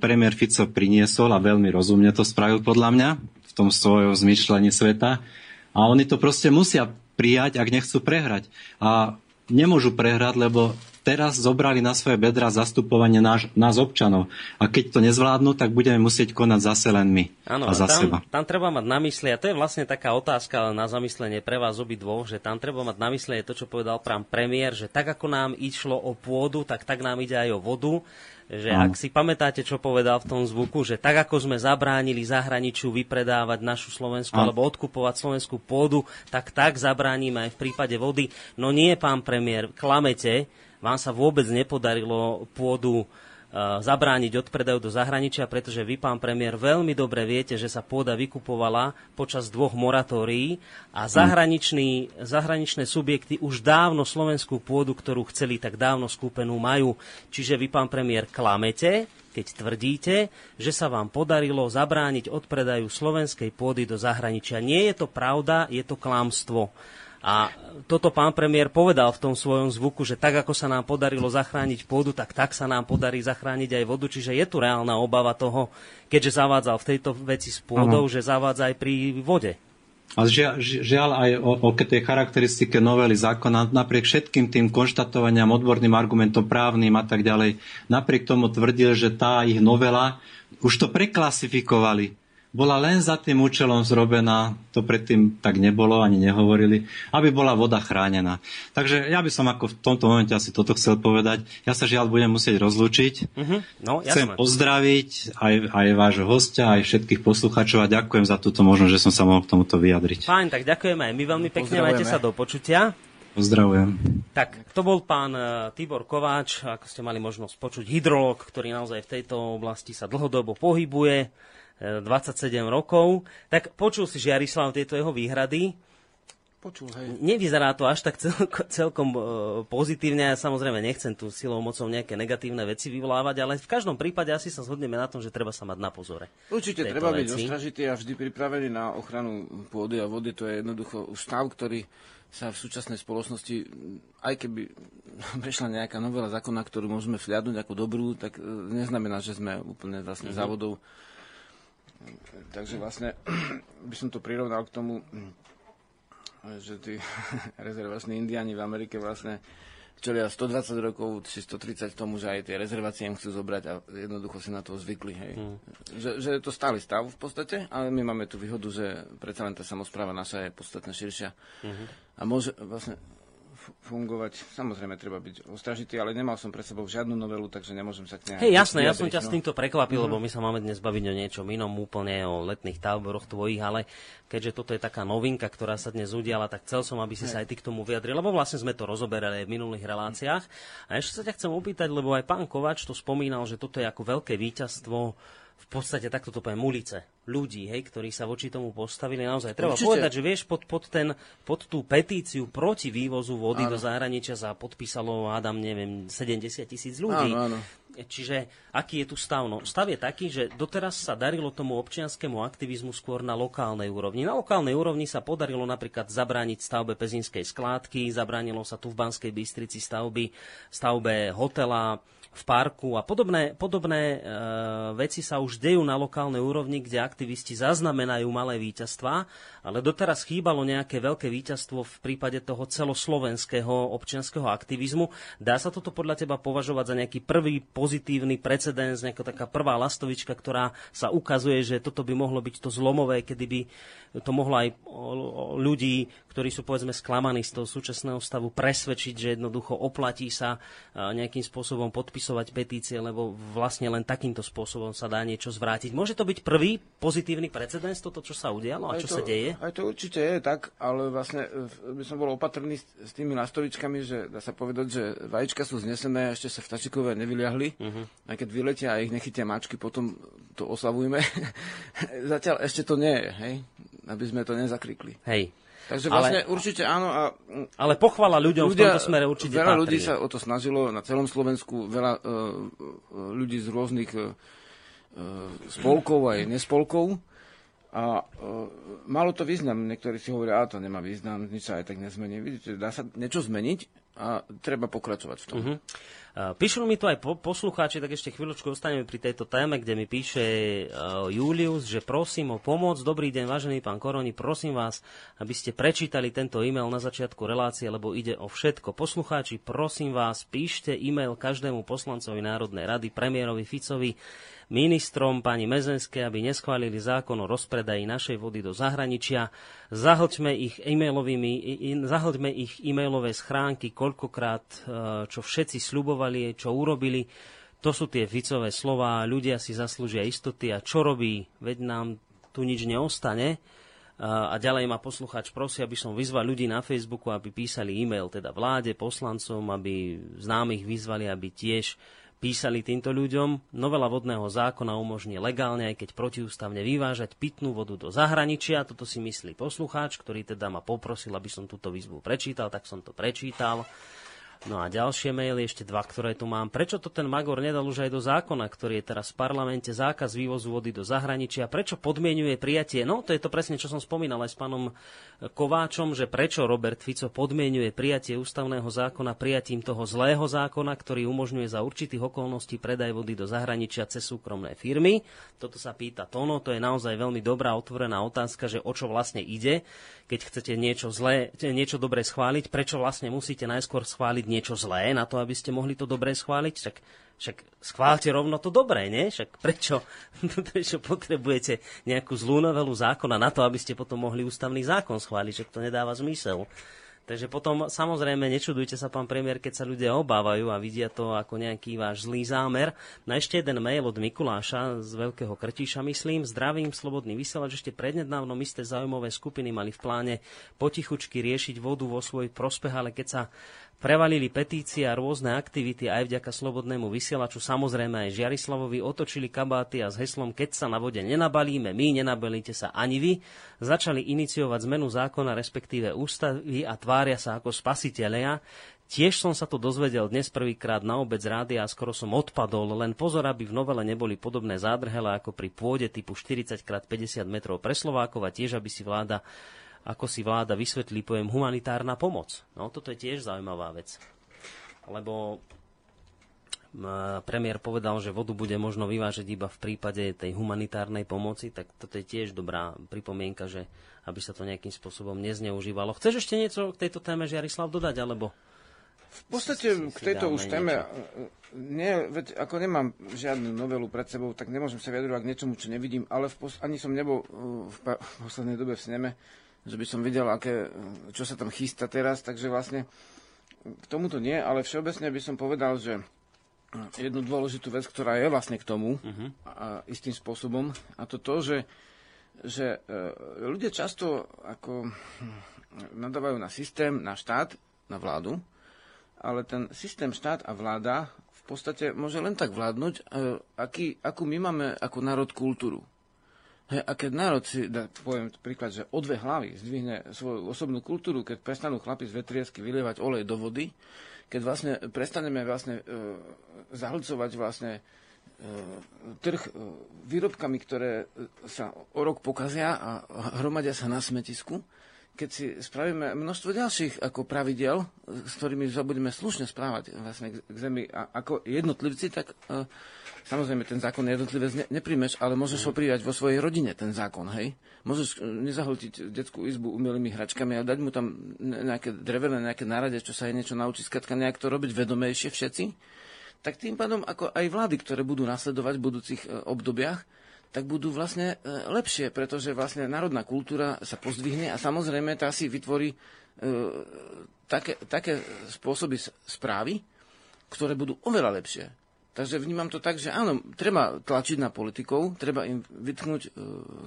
premiér Fico priniesol a veľmi rozumne to spravil podľa mňa v tom svojom zmyšľaní sveta. A oni to proste musia prijať, ak nechcú prehrať. A nemôžu prehrať, lebo teraz zobrali na svoje bedra zastupovanie náš, nás občanov. A keď to nezvládnu, tak budeme musieť konať zase len my. Áno, a za tam, seba. tam treba mať na mysli, a to je vlastne taká otázka na zamyslenie pre vás dvoch, že tam treba mať na mysli to, čo povedal pán premiér, že tak ako nám išlo o pôdu, tak tak nám ide aj o vodu že ak si pamätáte, čo povedal v tom zvuku, že tak ako sme zabránili zahraničiu vypredávať našu Slovensku alebo odkupovať slovenskú pôdu, tak tak zabránime aj v prípade vody. No nie, pán premiér, klamete, vám sa vôbec nepodarilo pôdu e, zabrániť od predaju do zahraničia, pretože vy, pán premiér, veľmi dobre viete, že sa pôda vykupovala počas dvoch moratórií a zahraniční, zahraničné subjekty už dávno slovenskú pôdu, ktorú chceli, tak dávno skúpenú majú. Čiže vy, pán premiér, klamete, keď tvrdíte, že sa vám podarilo zabrániť od predaju slovenskej pôdy do zahraničia. Nie je to pravda, je to klamstvo. A toto pán premiér povedal v tom svojom zvuku, že tak, ako sa nám podarilo zachrániť pôdu, tak tak sa nám podarí zachrániť aj vodu. Čiže je tu reálna obava toho, keďže zavádzal v tejto veci s pôdou, uh-huh. že zavádza aj pri vode. A žiaľ, žiaľ aj o, o tej charakteristike novely zákona, napriek všetkým tým konštatovaniam, odborným argumentom právnym a tak ďalej, napriek tomu tvrdil, že tá ich novela, už to preklasifikovali bola len za tým účelom zrobená, to predtým tak nebolo, ani nehovorili, aby bola voda chránená. Takže ja by som ako v tomto momente asi toto chcel povedať. Ja sa žiaľ budem musieť rozlúčiť. Uh-huh. No, Chcem pozdraviť aj, aj vášho hostia, aj všetkých poslucháčov a ďakujem za túto možnosť, že som sa mohol k tomuto vyjadriť. Fajn, tak ďakujeme aj my veľmi pekne, majte sa do počutia. Pozdravujem. Tak, to bol pán uh, Tibor Kováč, ako ste mali možnosť počuť, hydrolog, ktorý naozaj v tejto oblasti sa dlhodobo pohybuje 27 rokov. Tak počul si Žiarislav tieto jeho výhrady. Počul, hej. Nevyzerá to až tak celko, celkom uh, pozitívne. Ja samozrejme nechcem tu silou mocou nejaké negatívne veci vyvolávať, ale v každom prípade asi sa zhodneme na tom, že treba sa mať na pozore. Určite treba veci. byť ostražitý a vždy pripravený na ochranu pôdy a vody. To je jednoducho stav, ktorý sa v súčasnej spoločnosti, aj keby prešla nejaká novela zákona, ktorú môžeme vliadnúť ako dobrú, tak e, neznamená, že sme úplne vlastne mm-hmm. závodov Takže vlastne by som to prirovnal k tomu, že tí rezervační indiani v Amerike vlastne čelia 120 rokov či 130 tomu, že aj tie rezervácie im chcú zobrať a jednoducho si na to zvykli. Hej. Mm. Že, že je to stály stav v podstate, ale my máme tú výhodu, že predsa len tá samozpráva naša je podstatne širšia. Mm-hmm. A môže vlastne fungovať. Samozrejme, treba byť ostražitý, ale nemal som pred sebou žiadnu novelu, takže nemôžem sa k nej... Hej, jasné, ja som ťa no. s týmto prekvapil, mm-hmm. lebo my sa máme dnes baviť o niečom inom, úplne o letných táboroch tvojich, ale keďže toto je taká novinka, ktorá sa dnes udiala, tak chcel som, aby si Hej. sa aj ty k tomu vyjadril, lebo vlastne sme to rozoberali aj v minulých reláciách. A ešte sa ťa chcem opýtať, lebo aj pán Kovač to spomínal, že toto je ako veľké víťazstvo v podstate takto to poviem ulice ľudí, hej, ktorí sa voči tomu postavili. Naozaj treba Určite. povedať, že vieš, pod, pod, ten, pod tú petíciu proti vývozu vody áno. do zahraničia sa podpísalo, Adam, neviem, 70 tisíc ľudí. Áno, áno. Čiže aký je tu stav? No, stav je taký, že doteraz sa darilo tomu občianskému aktivizmu skôr na lokálnej úrovni. Na lokálnej úrovni sa podarilo napríklad zabrániť stavbe pezinskej skládky, zabránilo sa tu v Banskej Bystrici stavby, stavbe hotela, v parku a podobné, podobné e, veci sa už dejú na lokálnej úrovni, kde aktivisti zaznamenajú malé víťazstvá, ale doteraz chýbalo nejaké veľké víťazstvo v prípade toho celoslovenského občianského aktivizmu. Dá sa toto podľa teba považovať za nejaký prvý pozitívny precedens, nejaká taká prvá lastovička, ktorá sa ukazuje, že toto by mohlo byť to zlomové, kedy by to mohlo aj ľudí, ktorí sú povedzme sklamaní z toho súčasného stavu, presvedčiť, že jednoducho oplatí sa nejakým spôsobom podpisovať petície, lebo vlastne len takýmto spôsobom sa dá niečo zvrátiť. Môže to byť prvý pozitívny precedens, toto, čo sa udialo a čo to, sa deje? Aj to určite je tak, ale vlastne e, by som bol opatrný s tými lastovičkami, že dá sa povedať, že vajíčka sú znesené a ešte sa vtačikové nevyliahli. Uh-huh. A keď vyletia a ich nechytia mačky, potom to oslavujme. Zatiaľ ešte to nie je, hej? aby sme to nezakrikli. Hej. Takže vlastne ale, určite áno. A, ale pochvala ľuďom ľudia, v tomto smere určite Veľa patrí. ľudí sa o to snažilo na celom Slovensku, veľa uh, ľudí z rôznych uh, spolkov aj nespolkov. A uh, malo to význam. Niektorí si hovoria, a to nemá význam, nič sa aj tak nezmení. Vidíte, dá sa niečo zmeniť a treba pokračovať v tom. Uh-huh. Píšu mi tu aj po, poslucháči, tak ešte chvíľočku ostaneme pri tejto téme, kde mi píše uh, Julius, že prosím o pomoc. Dobrý deň, vážený pán Koroni, prosím vás, aby ste prečítali tento e-mail na začiatku relácie, lebo ide o všetko. Poslucháči, prosím vás, píšte e-mail každému poslancovi Národnej rady, premiérovi Ficovi, ministrom pani Mezenské, aby neschválili zákon o rozpredaji našej vody do zahraničia. Zahlťme ich, e-mailovými, zahlťme ich e-mailové schránky, koľkokrát, e, čo všetci sľubovali, čo urobili. To sú tie Ficové slova, ľudia si zaslúžia istoty a čo robí, veď nám tu nič neostane. E, a ďalej ma poslucháč prosí, aby som vyzval ľudí na Facebooku, aby písali e-mail teda vláde, poslancom, aby známych vyzvali, aby tiež písali týmto ľuďom. Novela vodného zákona umožní legálne, aj keď protiústavne, vyvážať pitnú vodu do zahraničia. Toto si myslí poslucháč, ktorý teda ma poprosil, aby som túto výzvu prečítal, tak som to prečítal. No a ďalšie maily, ešte dva, ktoré tu mám. Prečo to ten Magor nedal už aj do zákona, ktorý je teraz v parlamente, zákaz vývozu vody do zahraničia? Prečo podmienuje prijatie? No, to je to presne, čo som spomínal aj s pánom Kováčom, že prečo Robert Fico podmienuje prijatie ústavného zákona prijatím toho zlého zákona, ktorý umožňuje za určitých okolností predaj vody do zahraničia cez súkromné firmy. Toto sa pýta Tono, to je naozaj veľmi dobrá otvorená otázka, že o čo vlastne ide, keď chcete niečo zlé, niečo dobre schváliť, prečo vlastne musíte najskôr schváliť niečo zlé na to, aby ste mohli to dobre schváliť. Však, však schválte rovno to dobré, nie? Však prečo, prečo potrebujete nejakú zlú novelu zákona na to, aby ste potom mohli ústavný zákon schváliť? Však to nedáva zmysel. Takže potom samozrejme nečudujte sa, pán premiér, keď sa ľudia obávajú a vidia to ako nejaký váš zlý zámer. Na ešte jeden mail od Mikuláša z Veľkého Krtíša, myslím. Zdravím, slobodný vysielač. Ešte prednedávnom isté zaujímavé skupiny mali v pláne potichučky riešiť vodu vo svoj prospech, ale keď sa Prevalili petície a rôzne aktivity aj vďaka slobodnému vysielaču, samozrejme aj Žiarislavovi, otočili kabáty a s heslom Keď sa na vode nenabalíme, my, nenabalíte sa ani vy, začali iniciovať zmenu zákona, respektíve ústavy a tvária sa ako spasiteľia. Tiež som sa to dozvedel dnes prvýkrát na obec rádia a skoro som odpadol, len pozor, aby v novele neboli podobné zádrhele ako pri pôde typu 40x50 metrov pre Slovákov a tiež, aby si vláda ako si vláda vysvetlí pojem humanitárna pomoc. No, toto je tiež zaujímavá vec. Lebo premiér povedal, že vodu bude možno vyvážať iba v prípade tej humanitárnej pomoci, tak toto je tiež dobrá pripomienka, že aby sa to nejakým spôsobom nezneužívalo. Chceš ešte niečo k tejto téme, Žiarislav, dodať, alebo... V podstate k tejto už téme, nie, veď ako nemám žiadnu novelu pred sebou, tak nemôžem sa vyjadrovať k niečomu, čo nevidím, ale v pos- ani som nebol uh, v, pa- v poslednej dobe v sneme, že by som videl, aké, čo sa tam chystá teraz, takže vlastne k tomuto nie, ale všeobecne by som povedal, že jednu dôležitú vec, ktorá je vlastne k tomu uh-huh. a istým spôsobom, a to to, že, že e, ľudia často ako hm, nadávajú na systém, na štát, na vládu, ale ten systém štát a vláda v podstate môže len tak vládnuť, e, aký, akú my máme ako národ kultúru. A keď národ si, da, poviem príklad, že o dve hlavy zdvihne svoju osobnú kultúru, keď prestanú chlapi z vetriesky vylievať olej do vody, keď vlastne prestaneme vlastne e, zahlcovať vlastne e, trh e, výrobkami, ktoré e, sa o rok pokazia a hromadia sa na smetisku, keď si spravíme množstvo ďalších ako pravidel, s ktorými sa budeme slušne správať vlastne k, zemi a ako jednotlivci, tak Samozrejme, ten zákon jednotlivé ne, nepríjmeš, ale môžeš ho prijať vo svojej rodine, ten zákon, hej? Môžeš e, nezahltiť detskú izbu umelými hračkami a dať mu tam nejaké drevené, nejaké nárade, čo sa aj niečo naučí, skratka nejak to robiť vedomejšie všetci. Tak tým pádom, ako aj vlády, ktoré budú nasledovať v budúcich e, obdobiach, tak budú vlastne e, lepšie, pretože vlastne národná kultúra sa pozdvihne a samozrejme tá si vytvorí e, také, také spôsoby správy, ktoré budú oveľa lepšie Takže vnímam to tak, že áno, treba tlačiť na politikov, treba im vytknúť e,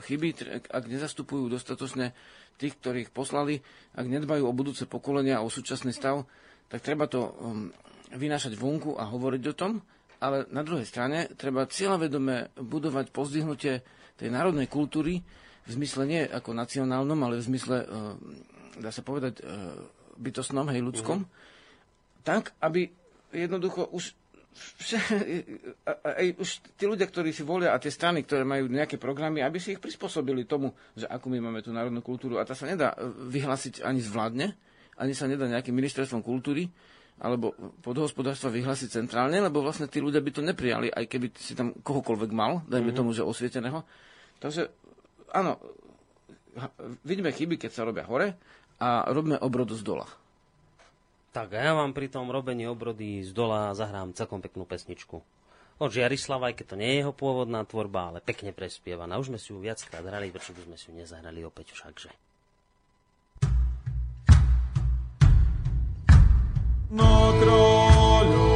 chyby, ak nezastupujú dostatočne tých, ktorých poslali, ak nedbajú o budúce pokolenia a o súčasný stav, tak treba to um, vynášať vonku a hovoriť o tom, ale na druhej strane treba cieľavedome budovať pozdvihnutie tej národnej kultúry v zmysle nie ako nacionálnom, ale v zmysle, e, dá sa povedať, e, bytostnom, hej, ľudskom, mm-hmm. tak, aby jednoducho už aj už tí ľudia, ktorí si volia a tie strany, ktoré majú nejaké programy, aby si ich prispôsobili tomu, že ako my máme tú národnú kultúru. A tá sa nedá e, vyhlásiť ani zvládne, ani sa nedá nejakým ministerstvom kultúry alebo podhospodárstva vyhlásiť centrálne, lebo vlastne tí ľudia by to neprijali, aj keby si tam kohokoľvek mal, dajme mm-hmm. tomu, že osvieteného. Takže áno, vidíme chyby, keď sa robia hore a robíme obrod z dola. Tak a ja vám pri tom robení obrody z dola zahrám celkom peknú pesničku. Od Žiarislava, aj keď to nie je jeho pôvodná tvorba, ale pekne prespievaná. Už sme si ju viackrát hrali, prečo by sme si ju nezahrali opäť všakže. Na kráľovej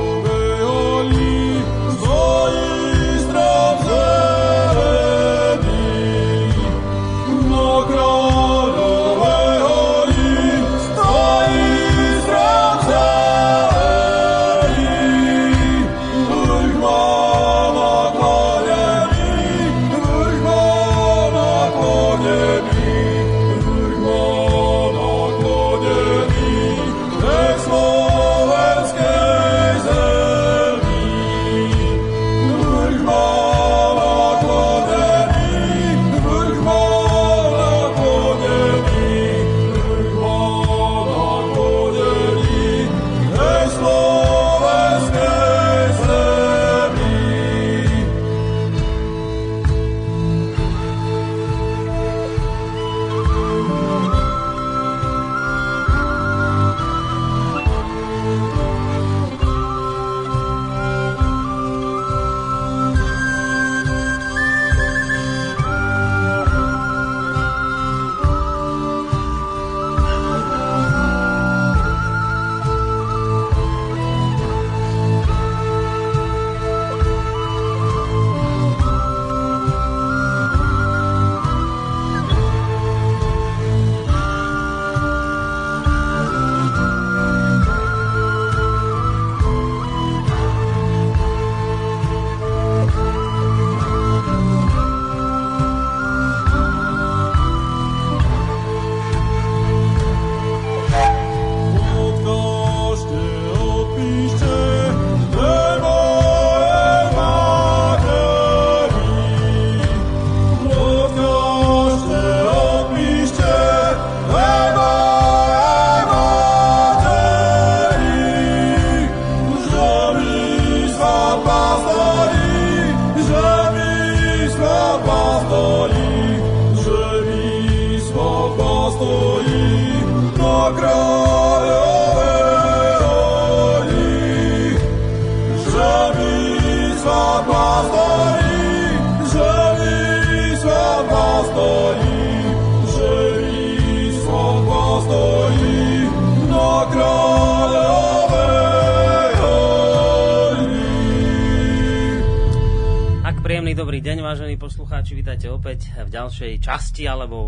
poslucháči, vítajte opäť v ďalšej časti, alebo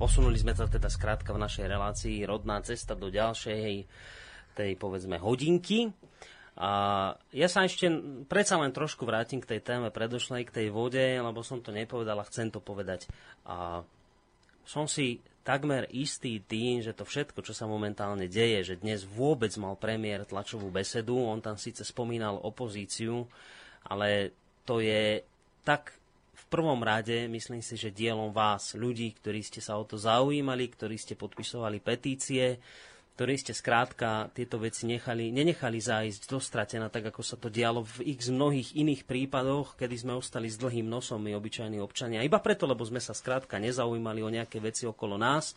posunuli sme sa teda skrátka v našej relácii rodná cesta do ďalšej tej, povedzme, hodinky. A ja sa ešte predsa len trošku vrátim k tej téme predošlej, k tej vode, lebo som to nepovedal a chcem to povedať. A som si takmer istý tým, že to všetko, čo sa momentálne deje, že dnes vôbec mal premiér tlačovú besedu, on tam síce spomínal opozíciu, ale to je tak v prvom rade myslím si, že dielom vás, ľudí, ktorí ste sa o to zaujímali, ktorí ste podpisovali petície, ktorí ste skrátka tieto veci nechali, nenechali zájsť do stratená, tak ako sa to dialo v x mnohých iných prípadoch, kedy sme ostali s dlhým nosom my obyčajní občania. Iba preto, lebo sme sa skrátka nezaujímali o nejaké veci okolo nás,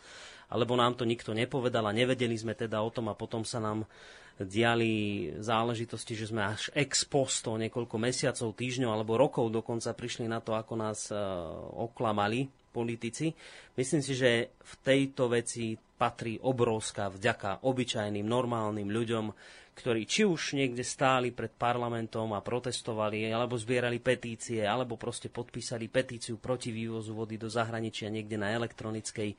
alebo nám to nikto nepovedal a nevedeli sme teda o tom a potom sa nám diali záležitosti, že sme až ex posto niekoľko mesiacov, týždňov alebo rokov dokonca prišli na to, ako nás uh, oklamali politici. Myslím si, že v tejto veci patrí obrovská vďaka obyčajným, normálnym ľuďom, ktorí či už niekde stáli pred parlamentom a protestovali, alebo zbierali petície, alebo proste podpísali petíciu proti vývozu vody do zahraničia niekde na elektronickej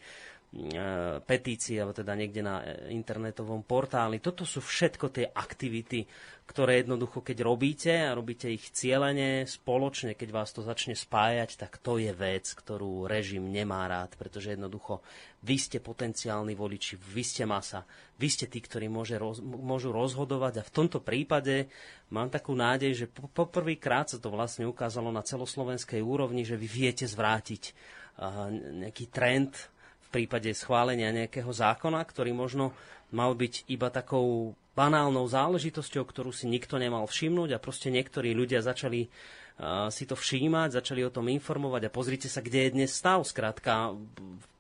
E, petícii, alebo teda niekde na e, internetovom portáli. Toto sú všetko tie aktivity, ktoré jednoducho, keď robíte a robíte ich cieľene, spoločne, keď vás to začne spájať, tak to je vec, ktorú režim nemá rád, pretože jednoducho vy ste potenciálni voliči, vy ste masa, vy ste tí, ktorí môže roz, môžu rozhodovať a v tomto prípade mám takú nádej, že poprvýkrát sa to vlastne ukázalo na celoslovenskej úrovni, že vy viete zvrátiť uh, nejaký trend, v prípade schválenia nejakého zákona, ktorý možno mal byť iba takou banálnou záležitosťou, ktorú si nikto nemal všimnúť a proste niektorí ľudia začali uh, si to všímať, začali o tom informovať a pozrite sa, kde je dnes stav. Skrátka,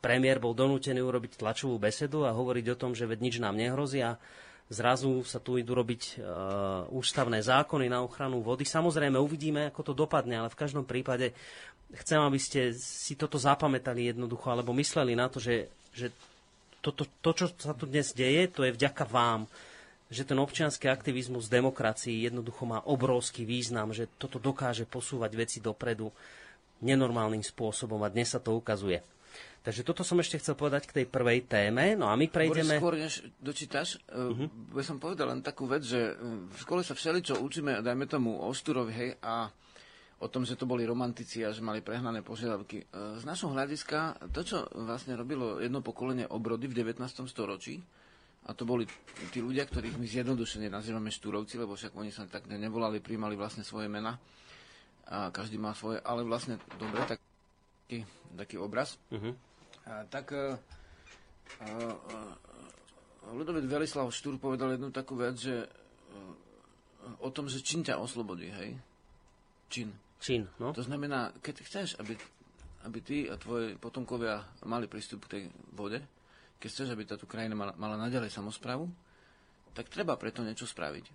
premiér bol donútený urobiť tlačovú besedu a hovoriť o tom, že veď nič nám nehrozí a zrazu sa tu idú robiť uh, ústavné zákony na ochranu vody. Samozrejme, uvidíme, ako to dopadne, ale v každom prípade chcem, aby ste si toto zapamätali jednoducho, alebo mysleli na to, že, že to, to, to, čo sa tu dnes deje, to je vďaka vám, že ten občianský aktivizmus demokracii jednoducho má obrovský význam, že toto dokáže posúvať veci dopredu nenormálnym spôsobom a dnes sa to ukazuje. Takže toto som ešte chcel povedať k tej prvej téme. No a my prejdeme... Boris, skôr než dočítaš, uh-huh. by som povedal len takú vec, že v škole sa všeličo učíme, dajme tomu o Šturovi, hej, a o tom, že to boli romantici a že mali prehnané požiadavky. E, z našho hľadiska, to, čo vlastne robilo jedno pokolenie obrody v 19. storočí, a to boli tí ľudia, ktorých my zjednodušene nazývame štúrovci, lebo však oni sa tak nevolali, príjmali vlastne svoje mena. A každý má svoje, ale vlastne, dobre, tak, taký, taký obraz. Uh-huh. A, tak a, a, a, Ludovit Velislav Štúr povedal jednu takú vec, že o tom, že čin ťa oslobodí, hej? Čin. Čín. No? To znamená, keď chceš, aby, aby ty a tvoje potomkovia mali prístup k tej vode, keď chceš, aby táto krajina mala, mala naďalej samozprávu, tak treba preto niečo spraviť.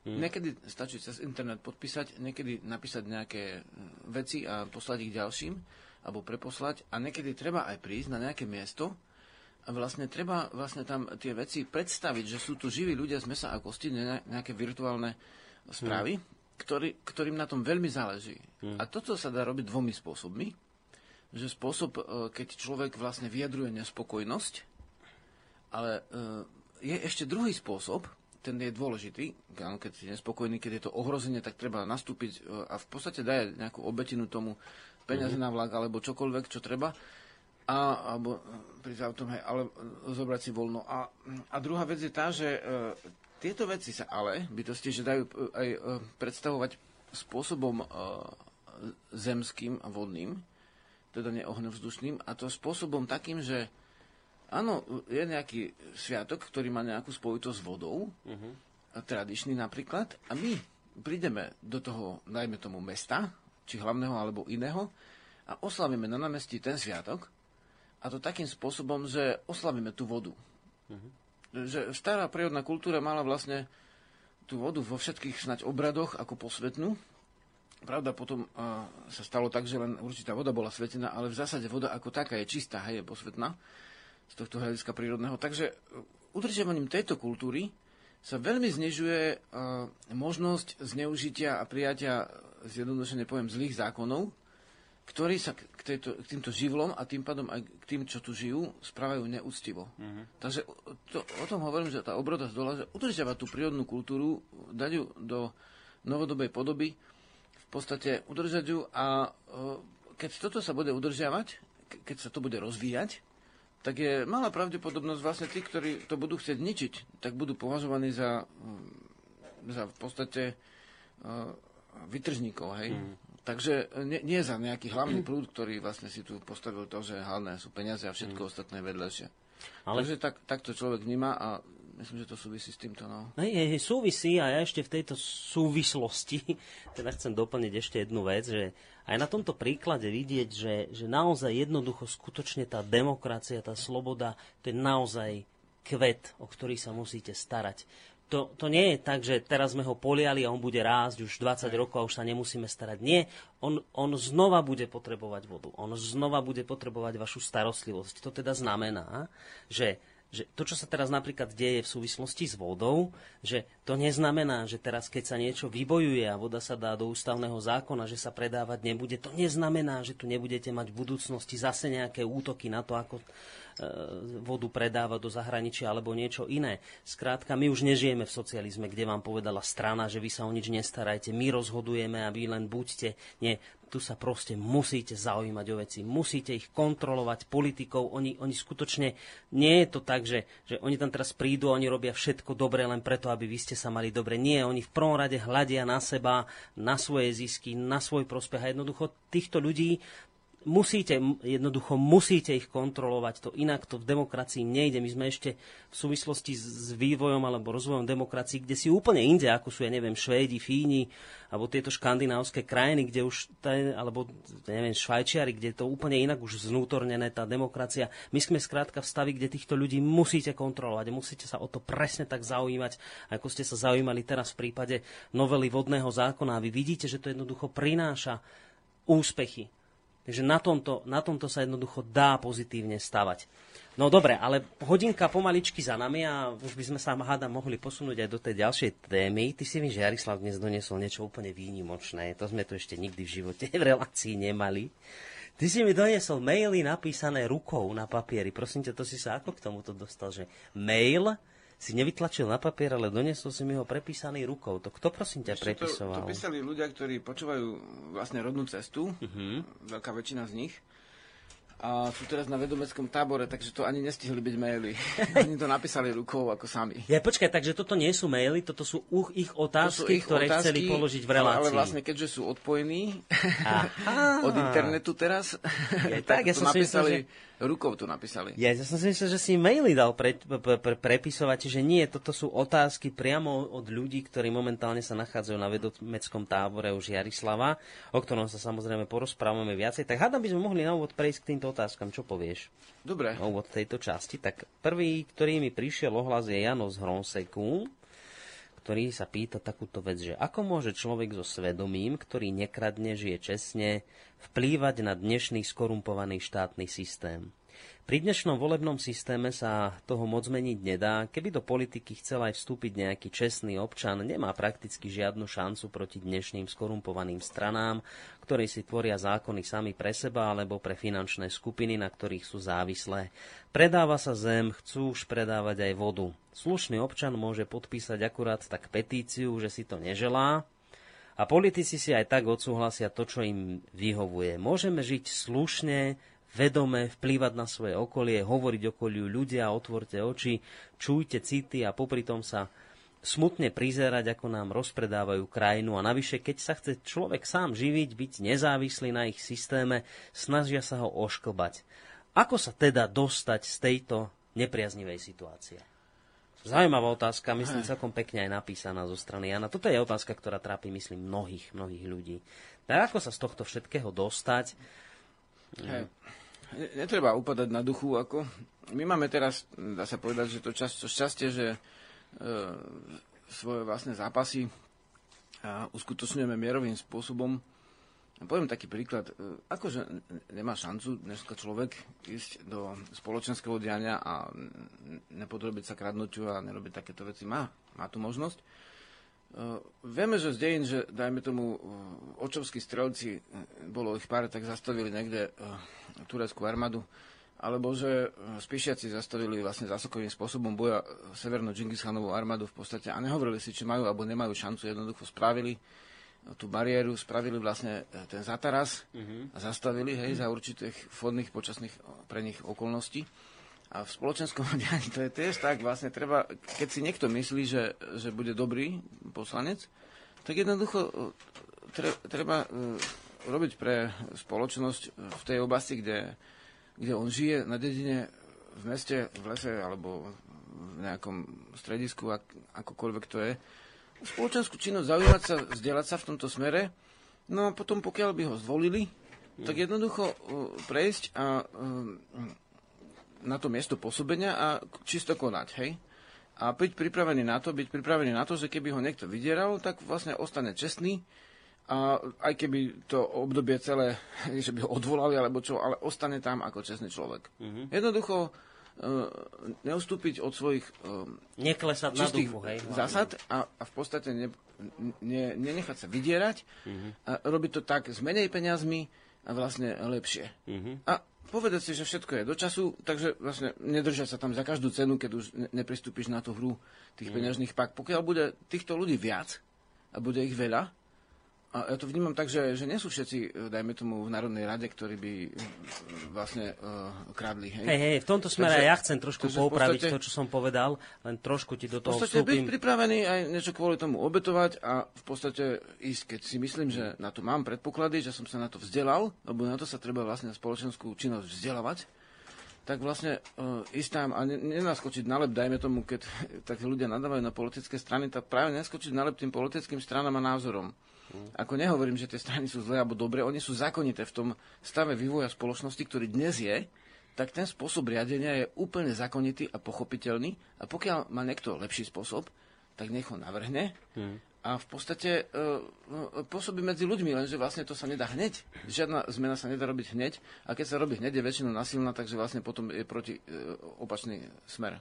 Hmm. Niekedy stačí cez internet podpísať, niekedy napísať nejaké e, veci a poslať ich ďalším, alebo preposlať a niekedy treba aj prísť na nejaké miesto a vlastne treba vlastne tam tie veci predstaviť, že sú tu živí ľudia z mesa a kosti, nejaké virtuálne správy, hmm ktorý, ktorým na tom veľmi záleží. Hmm. A toto sa dá robiť dvomi spôsobmi. Že spôsob, e, keď človek vlastne vyjadruje nespokojnosť, ale e, je ešte druhý spôsob, ten je dôležitý, keď si nespokojný, keď je to ohrozenie, tak treba nastúpiť e, a v podstate dať nejakú obetinu tomu peniaze mm. na vlak alebo čokoľvek, čo treba, a, alebo pri autom, hej, ale zobrať si voľno. A, a druhá vec je tá, že tieto veci sa ale, bytosti, že dajú e, aj e, predstavovať spôsobom e, zemským a vodným, teda neohňovzdušným, a to spôsobom takým, že áno, je nejaký sviatok, ktorý má nejakú spojitosť s vodou, uh-huh. tradičný napríklad, a my prídeme do toho, dajme tomu, mesta, či hlavného alebo iného, a oslavíme na námestí ten sviatok, a to takým spôsobom, že oslavíme tú vodu. Uh-huh že stará prírodná kultúra mala vlastne tú vodu vo všetkých snať obradoch ako posvetnú. Pravda, potom a, sa stalo tak, že len určitá voda bola svetená, ale v zásade voda ako taká je čistá, hej, je posvetná z tohto hľadiska prírodného. Takže udržiavaním tejto kultúry sa veľmi znižuje a, možnosť zneužitia a prijatia, zjednodušene poviem, zlých zákonov, ktorí sa k, tejto, k týmto živlom a tým pádom aj k tým, čo tu žijú, správajú neúctivo. Uh-huh. Takže to, o tom hovorím, že tá obroda z dola, že udržiavať tú prírodnú kultúru, dať ju do novodobej podoby, v podstate udržať ju a keď toto sa bude udržiavať, keď sa to bude rozvíjať, tak je malá pravdepodobnosť vlastne tí, ktorí to budú chcieť ničiť, tak budú považovaní za, za v podstate vytržníkov, hej. Mm. Takže nie, nie za nejaký hlavný prúd, ktorý vlastne si tu postavil to, že hlavné sú peniaze a všetko mm. ostatné vedľajšie. Ale... Takže tak, tak to človek vníma a myslím, že to súvisí s týmto. No. Hej, hej, súvisí a ja ešte v tejto súvislosti teda chcem doplniť ešte jednu vec, že aj na tomto príklade vidieť, že, že naozaj jednoducho skutočne tá demokracia, tá sloboda, to je naozaj kvet, o ktorý sa musíte starať to, to nie je tak, že teraz sme ho poliali a on bude rásť už 20 rokov a už sa nemusíme starať. Nie, on, on znova bude potrebovať vodu. On znova bude potrebovať vašu starostlivosť. To teda znamená, že že to, čo sa teraz napríklad deje v súvislosti s vodou, že to neznamená, že teraz, keď sa niečo vybojuje a voda sa dá do ústavného zákona, že sa predávať nebude, to neznamená, že tu nebudete mať v budúcnosti zase nejaké útoky na to, ako e, vodu predáva do zahraničia alebo niečo iné. Skrátka, my už nežijeme v socializme, kde vám povedala strana, že vy sa o nič nestarajte, my rozhodujeme a vy len buďte. Nie, tu sa proste musíte zaujímať o veci, musíte ich kontrolovať politikou. Oni, oni skutočne, nie je to tak, že, že oni tam teraz prídu a oni robia všetko dobre len preto, aby vy ste sa mali dobre. Nie, oni v prvom rade hľadia na seba, na svoje zisky, na svoj prospech a jednoducho týchto ľudí musíte, jednoducho musíte ich kontrolovať, to inak to v demokracii nejde. My sme ešte v súvislosti s vývojom alebo rozvojom demokracií, kde si úplne inde, ako sú, ja neviem, Švédi, Fíni, alebo tieto škandinávské krajiny, kde už, alebo neviem, Švajčiari, kde je to úplne inak už znútornené, tá demokracia. My sme skrátka v stavi, kde týchto ľudí musíte kontrolovať, musíte sa o to presne tak zaujímať, ako ste sa zaujímali teraz v prípade novely vodného zákona. A vy vidíte, že to jednoducho prináša úspechy Takže na tomto, na tomto sa jednoducho dá pozitívne stavať. No dobre, ale hodinka pomaličky za nami a už by sme sa háda mohli posunúť aj do tej ďalšej témy. Ty si mi, že Jarislav dnes doniesol niečo úplne výnimočné. To sme tu ešte nikdy v živote v relácii nemali. Ty si mi doniesol maily napísané rukou na papieri. Prosím ťa, to si sa ako k tomuto dostal, že mail si nevytlačil na papier, ale doniesol si mi ho prepísaný rukou. To kto prosím ťa prepisoval? To, to písali ľudia, ktorí počúvajú vlastne rodnú cestu, uh-huh. veľká väčšina z nich a sú teraz na vedomeckom tábore, takže to ani nestihli byť maily. Oni to napísali rukou ako sami. Ja počkaj, takže toto nie sú maily, toto sú uh, ich otázky, sú ich ktoré otázky, chceli položiť v relácii. Ale, vlastne keďže sú odpojení od internetu teraz, ja, tak, tak ja to napísali... Myslel, že rukou to napísali. Ja, ja som si myslel, že si maily dal pre, pre, pre, prepisovať, že nie, toto sú otázky priamo od ľudí, ktorí momentálne sa nachádzajú na vedomeckom tábore už Jarislava, o ktorom sa samozrejme porozprávame viacej. Tak hádam by sme mohli na úvod prejsť k týmto otázkam. Čo povieš? Dobre. Na úvod tejto časti. Tak prvý, ktorý mi prišiel ohlas je Janos Hronseku, ktorý sa pýta takúto vec, že ako môže človek so svedomím, ktorý nekradne, žije čestne, vplývať na dnešný skorumpovaný štátny systém. Pri dnešnom volebnom systéme sa toho moc zmeniť nedá. Keby do politiky chcel aj vstúpiť nejaký čestný občan, nemá prakticky žiadnu šancu proti dnešným skorumpovaným stranám, ktorí si tvoria zákony sami pre seba alebo pre finančné skupiny, na ktorých sú závislé. Predáva sa zem, chcú už predávať aj vodu. Slušný občan môže podpísať akurát tak petíciu, že si to neželá, a politici si aj tak odsúhlasia to, čo im vyhovuje. Môžeme žiť slušne, vedome, vplývať na svoje okolie, hovoriť okoliu ľudia, otvorte oči, čujte city a popri tom sa smutne prizerať, ako nám rozpredávajú krajinu a navyše, keď sa chce človek sám živiť, byť nezávislý na ich systéme, snažia sa ho ošklbať. Ako sa teda dostať z tejto nepriaznivej situácie? Zaujímavá otázka, myslím, celkom pekne aj napísaná zo strany Jana. Toto je otázka, ktorá trápi, myslím, mnohých, mnohých ľudí. Tak ako sa z tohto všetkého dostať? Hej. Netreba upadať na duchu, ako... My máme teraz, dá sa povedať, že to, čas, to šťastie, že e, svoje vlastné zápasy a uskutočňujeme mierovým spôsobom. Poviem taký príklad. E, akože nemá šancu dneska človek ísť do spoločenského diania a nepodrobiť sa kradnutiu a nerobiť takéto veci. Má, má tu možnosť. Vieme, že z dejín, že dajme tomu očovskí strelci, bolo ich pár, tak zastavili niekde tureckú armádu, alebo že spíšiaci zastavili vlastne zásokovým spôsobom boja severnú Džingis armádu v podstate a nehovorili si, či majú alebo nemajú šancu, jednoducho spravili tú bariéru, spravili vlastne ten zataraz uh-huh. a zastavili hej, za určitých vhodných počasných pre nich okolností. A v spoločenskom dianí to je tiež tak, vlastne treba, keď si niekto myslí, že, že bude dobrý poslanec, tak jednoducho e, treba e, robiť pre spoločnosť v tej oblasti, kde, kde on žije, na dedine, v meste, v lese alebo v nejakom stredisku, ak, akokoľvek to je, spoločenskú činnosť, zaujímať sa, vzdelať sa v tomto smere, no a potom pokiaľ by ho zvolili, tak jednoducho uh, prejsť a na to miesto pôsobenia a čisto konať, hej? A byť pripravený na to, byť pripravený na to, že keby ho niekto vydieral, tak vlastne ostane čestný a aj keby to obdobie celé, že by ho odvolali alebo čo, ale ostane tam ako čestný človek. Mm-hmm. Jednoducho uh, neustúpiť od svojich uh, Neklesať na duchu, hej, zásad a, a v podstate ne, ne, nenechať sa vydierať mm-hmm. a robiť to tak s menej peniazmi a vlastne lepšie. Mm-hmm. A povedať si, že všetko je do času, takže vlastne nedržať sa tam za každú cenu, keď už nepristúpiš na tú hru tých mm. peňažných pak. Pokiaľ bude týchto ľudí viac a bude ich veľa, a ja to vnímam tak, že, že nie sú všetci, e, dajme tomu, v Národnej rade, ktorí by e, vlastne uh, kradli. Hej, hej, hej v tomto smere takže, ja chcem trošku poupraviť podstate, to, čo som povedal, len trošku ti do toho V podstate vstúpim. byť pripravený aj niečo kvôli tomu obetovať a v podstate ísť, keď si myslím, že na to mám predpoklady, že som sa na to vzdelal, lebo na to sa treba vlastne spoločenskú činnosť vzdelávať, tak vlastne uh, ísť tam a nenaskočiť na lep, dajme tomu, keď tak ľudia nadávajú na politické strany, tak práve neskočiť na lep tým politickým stranám a názorom. Ako nehovorím, že tie strany sú zlé alebo dobré, oni sú zákonité v tom stave vývoja spoločnosti, ktorý dnes je, tak ten spôsob riadenia je úplne zákonitý a pochopiteľný a pokiaľ má niekto lepší spôsob, tak nech ho navrhne hmm. A v podstate e, pôsobí medzi ľuďmi, lenže vlastne to sa nedá hneď. Žiadna zmena sa nedá robiť hneď a keď sa robí hneď, je väčšinou nasilná, takže vlastne potom je proti e, opačný smer.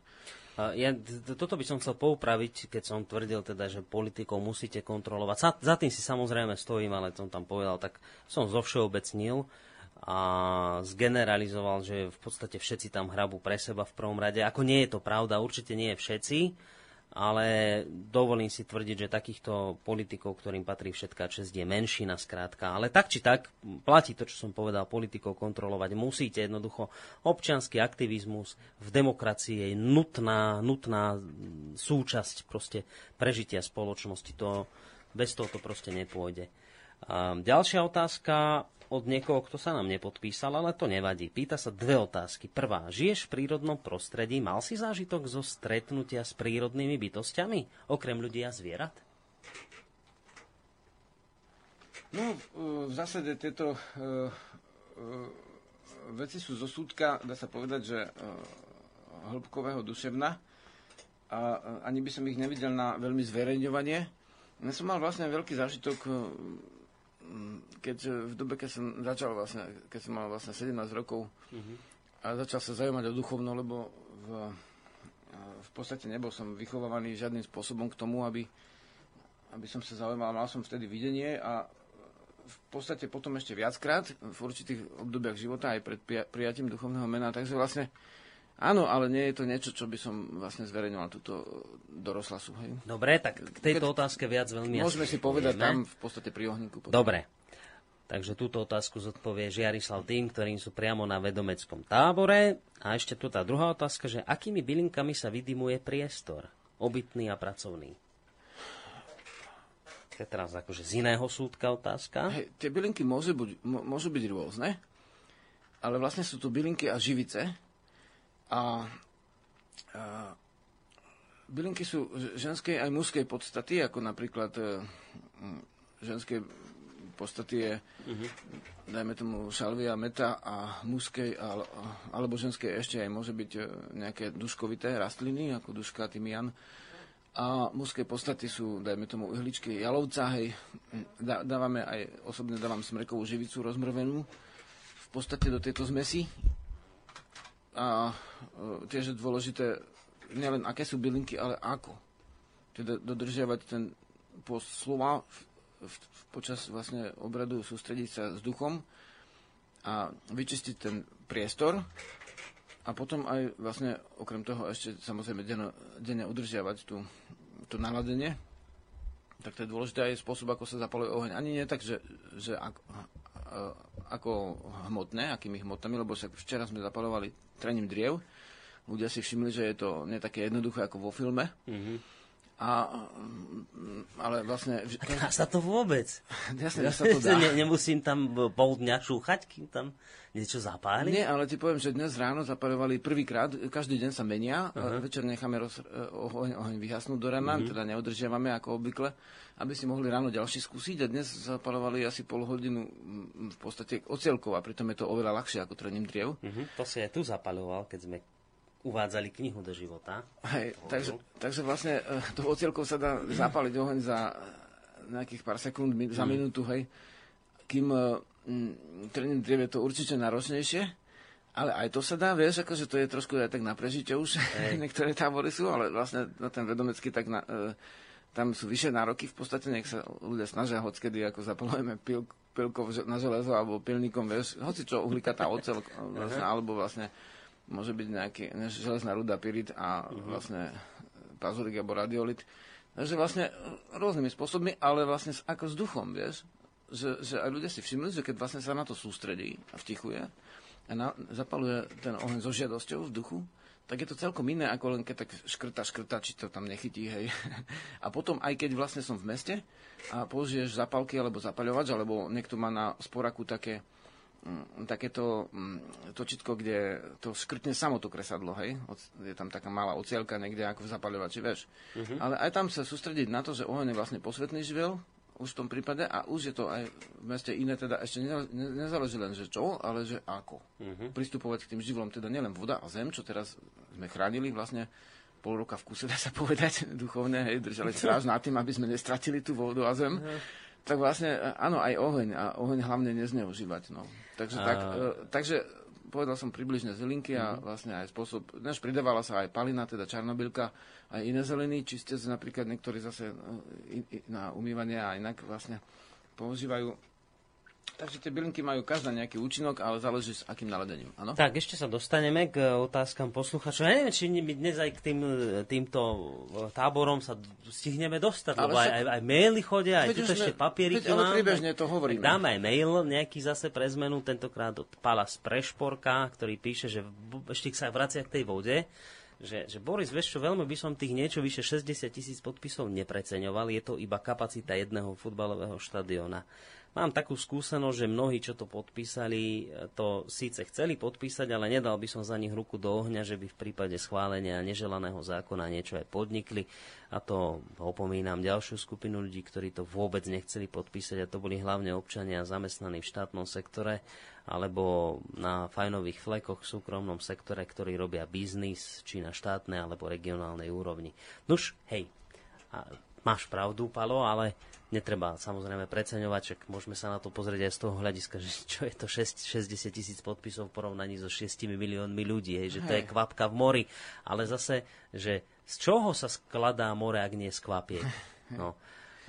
Ja toto by som chcel poupraviť, keď som tvrdil teda, že politikov musíte kontrolovať. Za, za tým si samozrejme stojím, ale som tam povedal, tak som zo všeobecnil a zgeneralizoval, že v podstate všetci tam hrabú pre seba v prvom rade. Ako nie je to pravda, určite nie je všetci, ale dovolím si tvrdiť, že takýchto politikov, ktorým patrí všetká čest, je menšina skrátka. Ale tak či tak, platí to, čo som povedal, politikov kontrolovať musíte. Jednoducho, občianský aktivizmus v demokracii je nutná, nutná súčasť prežitia spoločnosti. To, bez toho to proste nepôjde. Ďalšia otázka od niekoho, kto sa nám nepodpísal, ale to nevadí. Pýta sa dve otázky. Prvá, žiješ v prírodnom prostredí? Mal si zážitok zo stretnutia s prírodnými bytostiami, okrem ľudí a zvierat? No, v zásade tieto uh, uh, veci sú zo súdka, dá sa povedať, že uh, hĺbkového duševna a ani by som ich nevidel na veľmi zverejňovanie. Ja som mal vlastne veľký zážitok Keď v dobe, keď som začal vlastne, keď som mal vlastne 17 rokov uh-huh. a začal sa zaujímať o duchovno, lebo v, v podstate nebol som vychovávaný žiadnym spôsobom k tomu, aby, aby som sa zaujímal. Mal som vtedy videnie a v podstate potom ešte viackrát v určitých obdobiach života aj pred prijatím duchovného mena. Takže vlastne Áno, ale nie je to niečo, čo by som vlastne zverejňoval túto doroslasu. Hej. Dobre, tak k tejto otázke viac veľmi Môžeme si povedať tam v podstate pri ohníku. Potom. Dobre. Takže túto otázku zodpovie Žiarislav tým, ktorým sú priamo na vedomeckom tábore. A ešte tu tá druhá otázka, že akými bylinkami sa vydimuje priestor, obytný a pracovný? To je teraz akože z iného súdka otázka. Hej, tie bylinky môžu byť, môžu byť rôzne, ale vlastne sú to bylinky a živice, a, a bylinky sú ženskej aj mužskej podstaty, ako napríklad e, ženské podstaty je, uh-huh. dajme tomu, šalvia, meta a mužskej, alebo ženskej ešte aj môže byť e, nejaké duškovité rastliny, ako duška, tymian. A mužské podstaty sú, dajme tomu, uhličky jalovca, hej, dá, dávame aj, osobne dávam smrekovú živicu rozmrvenú v podstate do tejto zmesi a e, tiež je dôležité nielen aké sú bylinky, ale ako. Teda dodržiavať ten po slova v, v, počas vlastne obradu sústrediť sa s duchom a vyčistiť ten priestor a potom aj vlastne okrem toho ešte samozrejme denne, denne udržiavať tú, to naladenie, tak to je dôležité aj spôsob, ako sa zapaluje oheň. Ani nie tak, že, že ako, ako hmotné, akými hmotami, lebo sa včera sme zapalovali trením driev. Ľudia si všimli, že je to nie jednoduché ako vo filme. Mm-hmm a, ale vlastne... Dá sa to vôbec. Jasne, ja sa to dá. Ne, nemusím tam pol dňa šúchať, kým tam niečo zapáli? Nie, ale ti poviem, že dnes ráno zapalovali prvýkrát, každý deň sa menia, uh-huh. večer necháme roz, oheň, oheň vyhasnúť do rana, uh-huh. teda neudržiavame ako obvykle, aby si mohli ráno ďalší skúsiť a dnes zapalovali asi pol hodinu v podstate ocielkov a pritom je to oveľa ľahšie ako trením driev. Uh-huh. To si aj tu zapaloval, keď sme uvádzali knihu do života. Hej, takže, takže vlastne uh, to ocielkou sa dá zapaliť oheň za nejakých pár sekúnd, mi, za mm. minútu, hej. Kým uh, trením drev je to určite náročnejšie, ale aj to sa dá, vieš, akože to je trošku aj tak na prežitie už, niektoré tábory sú, ale vlastne na ten vedomecký tak na, uh, tam sú vyššie nároky, v podstate nech sa ľudia snažia hockedy, ako zapalujeme pil, pilkov na železo alebo pilníkom, vieš, hoci čo uhlikatá ocel, vlastne, alebo vlastne môže byť nejaký železná ruda, pyrit a uh-huh. vlastne pazurik alebo radiolit. Takže vlastne rôznymi spôsobmi, ale vlastne ako s duchom, vieš. Že, že aj ľudia si všimli, že keď vlastne sa na to sústredí a vtichuje a na, zapaluje ten oheň so žiadosťou v duchu, tak je to celkom iné, ako len keď tak škrta, škrta, či to tam nechytí, hej. A potom, aj keď vlastne som v meste a použiješ zapalky alebo zapaľovač, alebo niekto má na sporaku také takéto mm, točitko, kde to škrtne samo to kresadlo, hej? Je tam taká malá ocielka niekde ako v zapaľovači, vieš. Uh-huh. Ale aj tam sa sústrediť na to, že oheň je vlastne posvetný živel, už v tom prípade, a už je to aj v meste iné, teda ešte nezáleží len, že čo, ale že ako. Uh-huh. Pristupovať k tým živlom, teda nielen voda a zem, čo teraz sme chránili vlastne pol roka v kuse, dá sa povedať, duchovne, hej, držali stráž nad tým, aby sme nestratili tú vodu a zem. Uh-huh tak vlastne áno, aj oheň. A oheň hlavne nezneužívať. No. Takže, a... tak, e, takže povedal som približne zelinky a mm-hmm. vlastne aj spôsob, než pridávala sa aj palina, teda čarnobylka, aj iné zeliny, čistec napríklad niektorí zase e, na umývanie a inak vlastne používajú Takže tie bylinky majú každá nejaký účinok, ale záleží s akým naladením. Ano? Tak, ešte sa dostaneme k otázkam posluchačov. Ja neviem, či my dnes aj k tým, týmto táborom sa stihneme dostať, ale lebo však... aj, aj maily chodia, aj tu ešte papieriky máme. Ale príbežne to hovoríme. Dáme aj mail nejaký zase pre zmenu, tentokrát od Pala Sprešporka, ktorý píše, že ešte sa vracia k tej vode že, že Boris, vieš čo, veľmi by som tých niečo vyše 60 tisíc podpisov nepreceňoval, je to iba kapacita jedného futbalového štadiona. Mám takú skúsenosť, že mnohí, čo to podpísali, to síce chceli podpísať, ale nedal by som za nich ruku do ohňa, že by v prípade schválenia neželaného zákona niečo aj podnikli. A to opomínam ďalšiu skupinu ľudí, ktorí to vôbec nechceli podpísať a to boli hlavne občania zamestnaní v štátnom sektore alebo na fajnových flekoch v súkromnom sektore, ktorí robia biznis, či na štátnej alebo regionálnej úrovni. Nuž, hej, máš pravdu, Palo, ale netreba samozrejme preceňovať, čak môžeme sa na to pozrieť aj z toho hľadiska, že čo je to 6, 60 tisíc podpisov v porovnaní so 6 miliónmi ľudí, hej, že to je kvapka v mori, ale zase, že z čoho sa skladá more, ak nie z kvapiek? No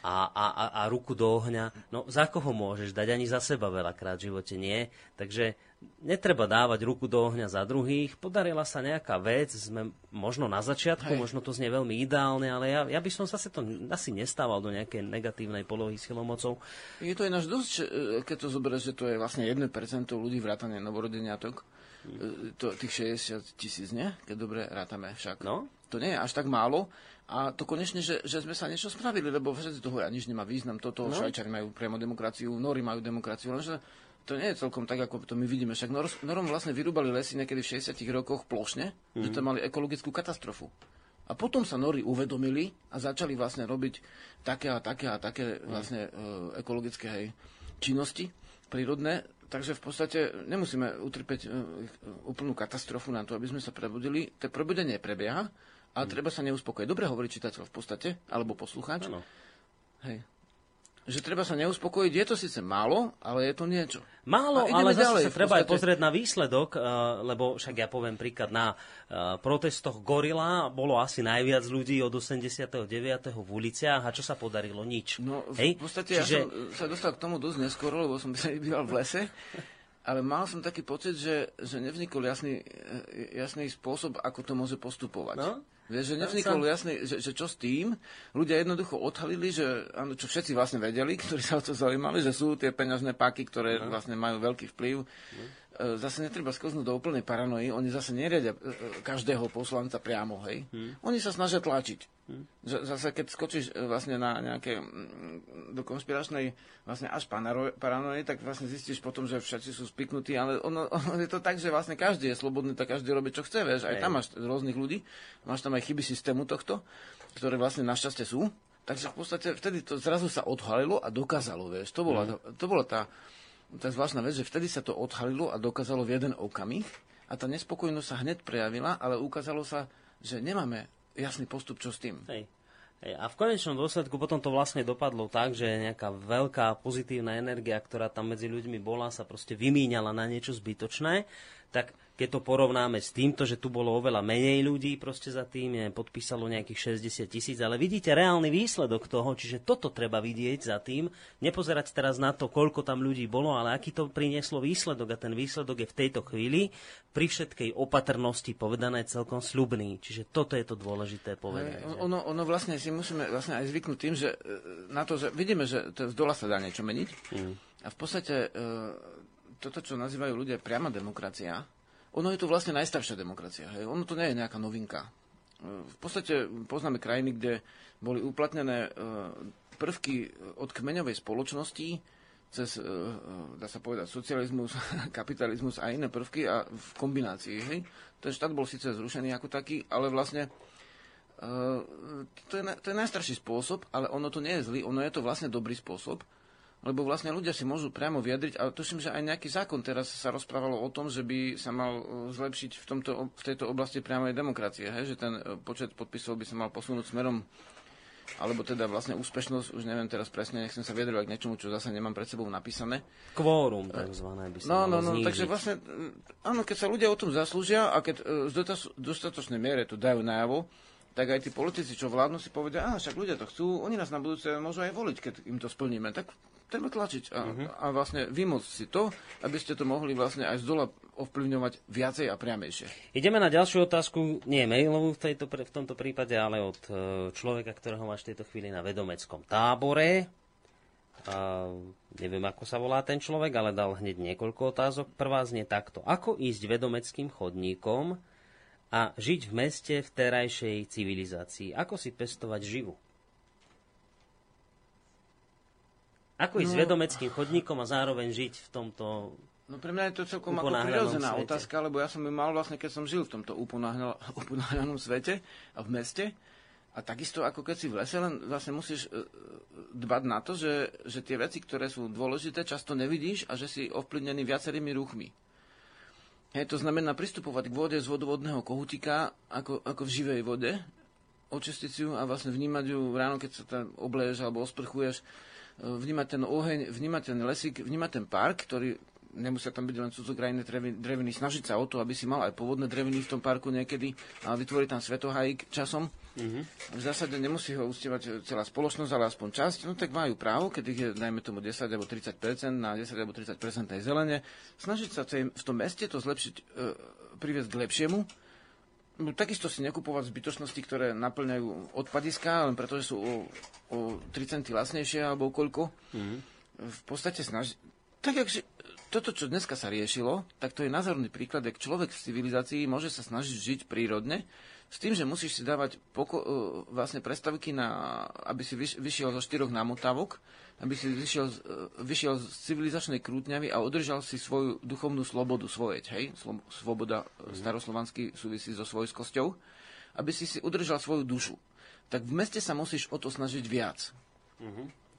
a, a, a, a ruku do ohňa. No za koho môžeš dať? Ani za seba veľakrát v živote nie. Takže netreba dávať ruku do ohňa za druhých. Podarila sa nejaká vec, sme možno na začiatku, Hej. možno to znie veľmi ideálne, ale ja, ja by som zase to asi nestával do nejakej negatívnej polohy silomocou. Je to ináč dosť, e, keď to zoberieš, že to je vlastne 1% ľudí vrátane novorodeniatok, hmm. to, tých 60 tisíc, nie? Keď dobre rátame však. No? To nie je až tak málo. A to konečne, že, že sme sa niečo spravili, lebo všetci toho ja nič nemá význam. Toto no. Švajčari majú priamo demokraciu, Nori majú demokraciu, lenže to nie je celkom tak, ako to my vidíme. Však Nor, Norom vlastne vyrúbali lesy niekedy v 60 rokoch plošne, mm-hmm. že to mali ekologickú katastrofu. A potom sa Nori uvedomili a začali vlastne robiť také a také a také vlastne uh, ekologické hej, činnosti prírodné. Takže v podstate nemusíme utrpeť uh, úplnú katastrofu na to, aby sme sa prebudili. To prebudenie prebieha, a treba sa neuspokojiť. Dobre hovorí čitateľ v podstate, alebo poslucháč. Ano. Hej. Že treba sa neuspokojiť. Je to síce málo, ale je to niečo. Málo, ale zase ďalej, sa v treba aj pozrieť na výsledok, eh, lebo však ja poviem príklad, na eh, protestoch Gorila bolo asi najviac ľudí od 89. v uliciach a čo sa podarilo? Nič. No, v Hej? podstate Čiže... ja som sa dostal k tomu dosť neskoro, lebo som býval v lese, ale mal som taký pocit, že, že nevznikol jasný, jasný spôsob, ako to môže postupovať. No. Vieš, že nevznikol jasný, že, že čo s tým. Ľudia jednoducho odhalili, že áno, čo všetci vlastne vedeli, ktorí sa o to zaujímali, že sú tie peňažné páky, ktoré No. vlastne majú veľký vplyv. E, Zase netreba sklznúť do úplnej paranoji. Oni zase neriadia e, e, každého poslanca priamo, hej. Hm. Oni sa snažia tlačiť. Že Zase keď skočíš e, vlastne na nejaké mm, do konšpiračnej vlastne až paranoje, tak vlastne zistíš potom, že všetci sú spiknutí, ale ono, ono je to tak, že vlastne každý je slobodný, tak každý robí, čo chce, vieš. Aj Hej. tam máš rôznych ľudí, máš tam aj chyby systému tohto, ktoré vlastne našťastie sú. Takže v podstate vtedy to zrazu sa odhalilo a dokázalo, vieš. To bola, to bola tá, tá zvláštna vec, že vtedy sa to odhalilo a dokázalo v jeden okamih a tá nespokojnosť sa hneď prejavila, ale ukázalo sa, že nemáme jasný postup, čo s tým. Hej. A v konečnom dôsledku potom to vlastne dopadlo tak, že nejaká veľká pozitívna energia, ktorá tam medzi ľuďmi bola, sa proste vymíňala na niečo zbytočné. Tak keď to porovnáme s týmto, že tu bolo oveľa menej ľudí proste za tým, podpísalo nejakých 60 tisíc, ale vidíte reálny výsledok toho, čiže toto treba vidieť za tým, nepozerať teraz na to, koľko tam ľudí bolo, ale aký to prinieslo výsledok a ten výsledok je v tejto chvíli pri všetkej opatrnosti povedané celkom sľubný. Čiže toto je to dôležité povedať. Ono, ono vlastne si musíme vlastne aj zvyknúť tým, že e, na to, že vidíme, že to z dola sa dá niečo meniť. A v podstate e, toto, čo nazývajú ľudia priama demokracia, ono je to vlastne najstaršia demokracia. Hej. Ono to nie je nejaká novinka. E, V podstate poznáme krajiny, kde boli uplatnené e, prvky od kmeňovej spoločnosti cez, e, dá sa povedať, socializmus, kapitalizmus a iné prvky a v kombinácii. Hej. Ten štát bol síce zrušený ako taký, ale vlastne to, je, to je najstarší spôsob, ale ono to nie je zlý, ono je to vlastne dobrý spôsob, lebo vlastne ľudia si môžu priamo vyjadriť, ale tuším, že aj nejaký zákon teraz sa rozprávalo o tom, že by sa mal uh, zlepšiť v, tomto, v tejto oblasti priamej demokracie, hej? že ten uh, počet podpisov by sa mal posunúť smerom alebo teda vlastne úspešnosť, už neviem teraz presne, nechcem sa vyjadrovať k niečomu, čo zase nemám pred sebou napísané. Kvórum takzvané by sa No, no, no, znížiť. takže vlastne, e, áno, keď sa ľudia o tom zaslúžia a keď e, v dostatočnej miere to dajú najavo, tak aj tí politici, čo vládnu, si povedia, a však ľudia to chcú, oni nás na budúce môžu aj voliť, keď im to splníme. Tak treba tlačiť a, a vlastne vymôcť si to, aby ste to mohli vlastne aj z dola ovplyvňovať viacej a priamejšie. Ideme na ďalšiu otázku, nie mailovú v, tejto, v tomto prípade, ale od e, človeka, ktorého máš v tejto chvíli na vedomeckom tábore. A, neviem, ako sa volá ten človek, ale dal hneď niekoľko otázok. Prvá znie takto. Ako ísť vedomeckým chodníkom a žiť v meste v terajšej civilizácii? Ako si pestovať živu? Ako ísť No. vedomeckým chodníkom a zároveň žiť v tomto... No pre mňa je to celkom ako prirodzená svete. otázka, lebo ja som ju mal vlastne, keď som žil v tomto uponáhľa- uponáhľanom svete a v meste. A takisto ako keď si v lese, len vlastne musíš e, dbať na to, že, že tie veci, ktoré sú dôležité, často nevidíš a že si ovplyvnený viacerými ruchmi. Hej, to znamená pristupovať k vode z vodovodného kohutika ako, ako v živej vode, očistiť si ju a vlastne vnímať ju ráno, keď sa tam obleješ alebo osprchuješ, e, vnímať ten oheň, vnímať ten lesík, vnímať ten park, ktorý nemusia tam byť len cudzokrajné drevi- dreviny, snažiť sa o to, aby si mal aj pôvodné dreviny v tom parku niekedy a vytvoriť tam svetohajík časom. Mm-hmm. V zásade nemusí ho ustievať celá spoločnosť, ale aspoň časť. No tak majú právo, keď ich je, dajme tomu, 10 alebo 30% na 10 alebo 30 tej zelene. Snažiť sa v tom meste to zlepšiť, e, priviesť k lepšiemu. No, takisto si nekupovať zbytočnosti, ktoré naplňajú odpadiská, len preto, že sú o, o 3 centy lacnejšie alebo koľko. Mm-hmm. V podstate snaži... Tak, jak, že- toto, čo dneska sa riešilo, tak to je názorný príklad, jak človek v civilizácii môže sa snažiť žiť prírodne, s tým, že musíš si dávať poko- e, vlastne prestavky, na, aby si vyš- vyšiel zo štyroch námotávok, aby si vyšiel, z- e, vyšiel z civilizačnej krútňavy a udržal si svoju duchovnú slobodu svojeť, hej? Slo- Svoboda mm. staroslovansky súvisí so svojskosťou. Aby si si udržal svoju dušu. Tak v meste sa musíš o to snažiť viac.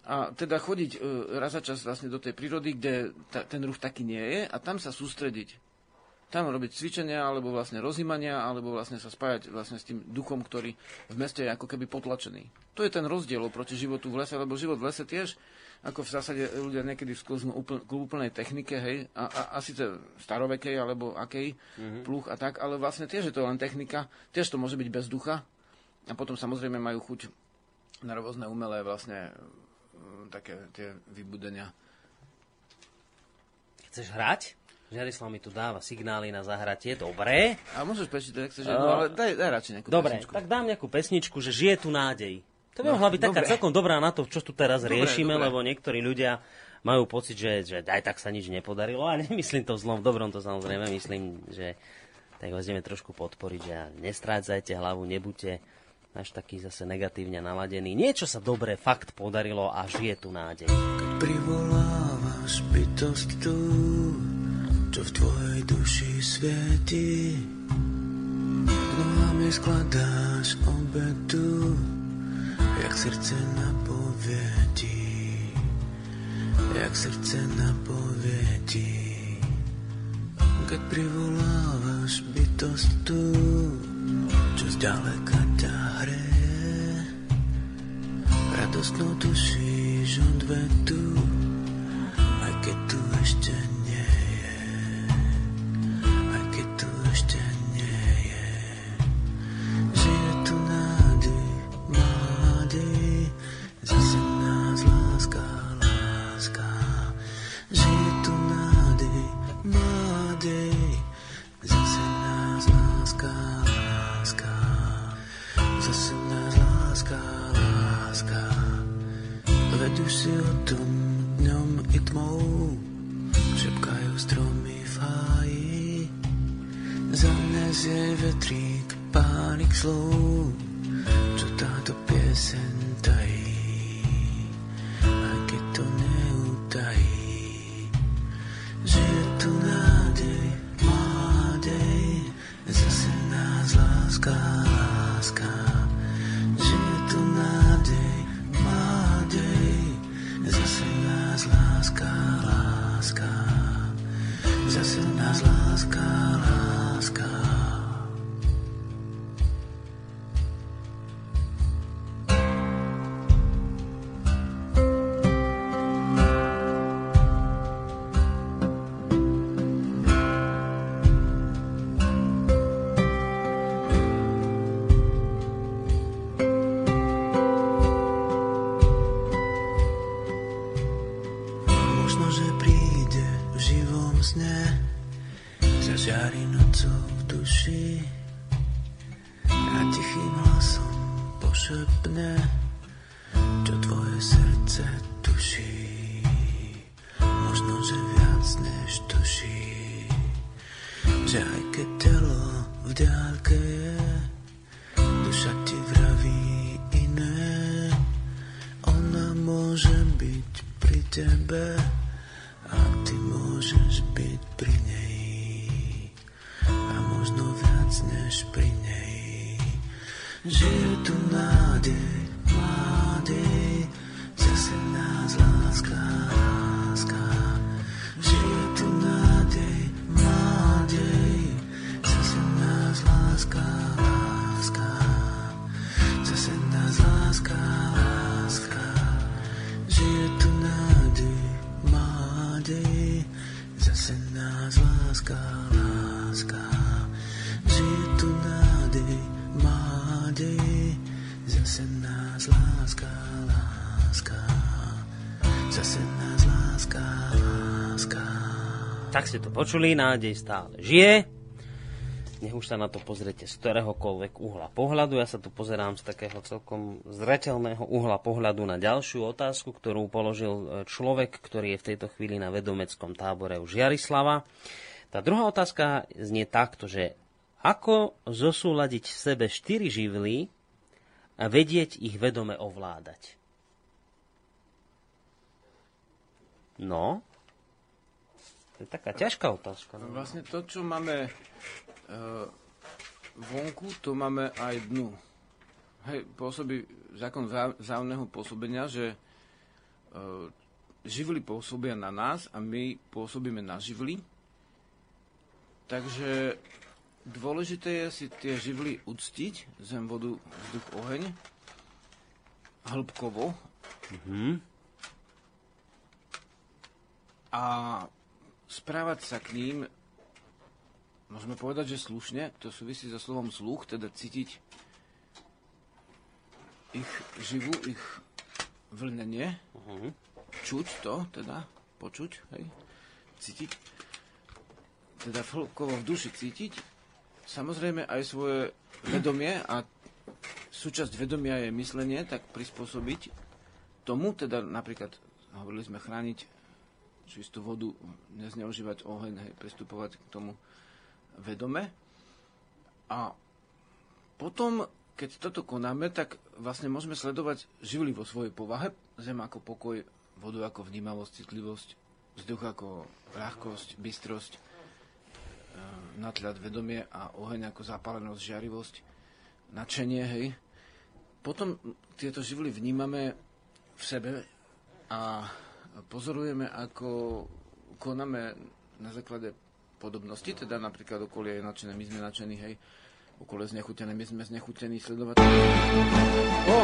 A teda chodiť e, raz za čas vlastne do tej prírody, kde ta, ten ruch taký nie je a tam sa sústrediť. Tam robiť cvičenia, alebo vlastne rozímania, alebo vlastne sa spájať vlastne s tým duchom, ktorý v meste je ako keby potlačený. To je ten rozdiel proti životu v lese, lebo život v lese tiež, ako v zásade ľudia niekedy sklznú úpl, k úplnej technike, hej, a, a, a síce starovekej, alebo akej, mm-hmm. pluch a tak, ale vlastne tiež je to len technika, tiež to môže byť bez ducha, a potom samozrejme majú chuť na rôzne umelé vlastne také tie vybudenia. Chceš hrať? Žarislav mi tu dáva signály na zahratie, dobre. A môžeš prečítať, ak chceš, uh, ale daj, daj radšej nejakú Dobre, pesničku. tak dám nejakú pesničku, že žije tu nádej. To by no, mohla byť taká celkom dobrá na to, čo tu teraz dobre, riešime, dobre. lebo niektorí ľudia majú pocit, že, že aj tak sa nič nepodarilo. A nemyslím to v zlom, v dobrom to samozrejme myslím, že tak vás ideme trošku podporiť, že nestrácajte hlavu, nebuďte až taký zase negatívne naladený. Niečo sa dobre fakt podarilo a žije tu nádej. Privolávaš bytosť tú, čo v tvojej duši svieti. Nohami skladáš obetu, jak srdce napovie ti. Jak srdce napovie ti. Keď privolávaš bytosť tú, čo zďaleka ťa hreje, radostno tušíš odvetu, aj keď tu ste to počuli, nádej stále žije. Nech už sa na to pozriete z ktoréhokoľvek uhla pohľadu. Ja sa tu pozerám z takého celkom zreteľného uhla pohľadu na ďalšiu otázku, ktorú položil e, človek, ktorý je v tejto chvíli na vedomeckom tábore už Jarislava. Tá druhá otázka znie takto, že ako zosúľadiť v sebe štyri živly a vedieť ich vedome ovládať? No, to je taká ťažká otázka. No. Vlastne to, čo máme e, vonku, to máme aj dnu. Hej, pôsobí zákon vzájomného pôsobenia, že e, živly pôsobia na nás a my pôsobíme na živly. Takže dôležité je si tie živly uctiť, zem, vodu, vzduch, oheň, hĺbkovo. A správať sa k ním, môžeme povedať, že slušne, to súvisí so slovom sluch, teda cítiť ich živu, ich vlnenie, čuť to, teda počuť, hej, cítiť, teda hĺbkovo v duši cítiť, samozrejme aj svoje vedomie a súčasť vedomia je myslenie, tak prispôsobiť tomu, teda napríklad hovorili sme chrániť čistú vodu, nezneužívať oheň, hej, pristupovať k tomu vedome. A potom, keď toto konáme, tak vlastne môžeme sledovať živly vo svojej povahe, zem ako pokoj, vodu ako vnímavosť, citlivosť, vzduch ako ľahkosť, bystrosť, e, natľad, vedomie a oheň ako zapálenosť, žiarivosť, nadšenie, hej. Potom tieto živly vnímame v sebe a pozorujeme, ako konáme na základe podobnosti, teda napríklad okolie je nadšené, my sme nadšení, hej, okolie znechutené, my sme znechutení sledovať. O, o,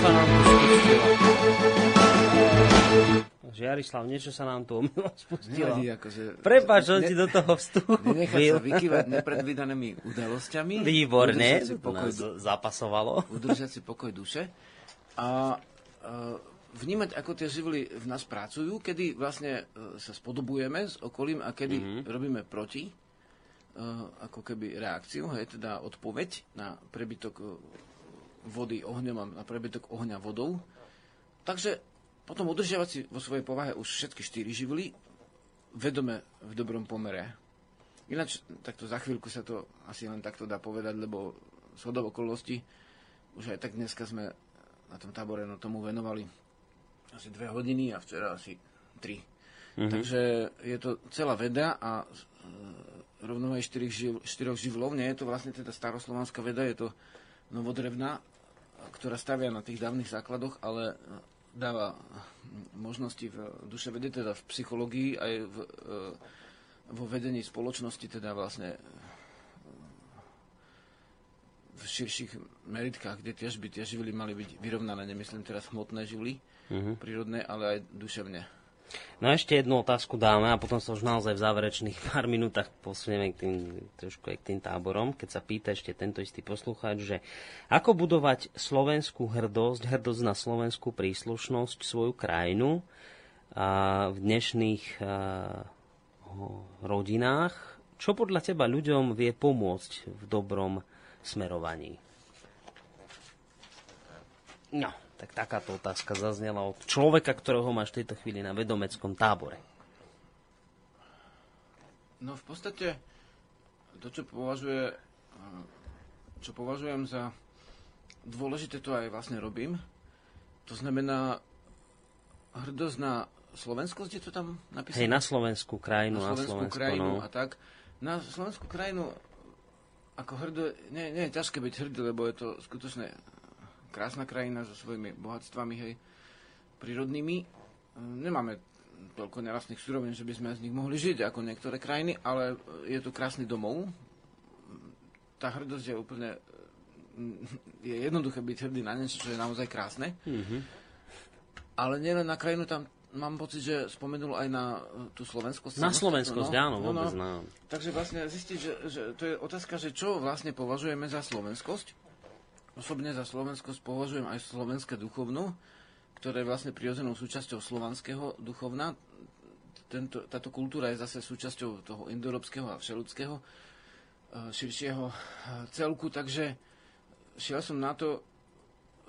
sa nám tu spustila. Žiarislav, niečo sa nám tu omilo spustilo. Nevadí, akože... Prepač, že ne- ti do toho Nenechať vstúpil. sa vykývať nepredvídanými udalosťami. Výborne, pokoj, nás zapasovalo. udržať si pokoj duše. A e, vnímať, ako tie živly v nás pracujú, kedy vlastne e, sa spodobujeme s okolím a kedy mm-hmm. robíme proti, e, ako keby reakciu, hej, teda odpoveď na prebytok e, vody ohňom a na prebytok ohňa vodou. Takže potom udržiavať si vo svojej povahe už všetky štyri živly vedome v dobrom pomere. Ináč, takto za chvíľku sa to asi len takto dá povedať, lebo z hodov okolností už aj tak dneska sme na tom tábore no, tomu venovali asi dve hodiny a včera asi tri. Mm-hmm. Takže je to celá veda a e, rovnovaj štyroch, živ, štyroch živlov. Nie je to vlastne teda staroslovanská veda, je to novodrevná, ktorá stavia na tých dávnych základoch, ale e, dáva možnosti v duše vede, teda v psychológii aj v, e, vo vedení spoločnosti, teda vlastne v širších meritkách, kde tie by tie živly mali byť vyrovnané. Nemyslím teraz hmotné živly, mm-hmm. prírodné, ale aj duševne. No a ešte jednu otázku dáme a potom sa už naozaj v záverečných pár minútach posunieme k tým, trošku aj k tým táborom. Keď sa pýta ešte tento istý poslucháč, že ako budovať slovenskú hrdosť, hrdosť na slovenskú príslušnosť, svoju krajinu a v dnešných a, rodinách, čo podľa teba ľuďom vie pomôcť v dobrom smerovaní? No, tak takáto otázka zaznela od človeka, ktorého máš v tejto chvíli na vedomeckom tábore. No v podstate to, čo považuje, čo považujem za dôležité, to aj vlastne robím. To znamená hrdosť na slovenskosť, je to tam napísané? Hej, na slovenskú krajinu, na na slovenskú Slovensko, krajinu no. a tak. Na slovenskú krajinu ako hrdo, nie, nie je ťažké byť hrdý, lebo je to skutočne krásna krajina so svojimi bohatstvami, hej, prírodnými. Nemáme toľko nerastných surovín, že by sme z nich mohli žiť ako niektoré krajiny, ale je tu krásny domov. Tá hrdosť je úplne... Je jednoduché byť hrdý na niečo, čo je naozaj krásne. Mhm. Ale nielen na krajinu, tam mám pocit, že spomenul aj na e, tú slovenskosť. Na samostatnú, slovenskosť, áno, vôbec no. Takže vlastne zistiť, že, že to je otázka, že čo vlastne považujeme za slovenskosť. Osobne za slovenskosť považujem aj slovenské duchovno, ktoré je vlastne prirodzenou súčasťou slovanského duchovna. Tento, táto kultúra je zase súčasťou toho indoeurópskeho a všeludského e, širšieho e, celku, takže šiel som na to,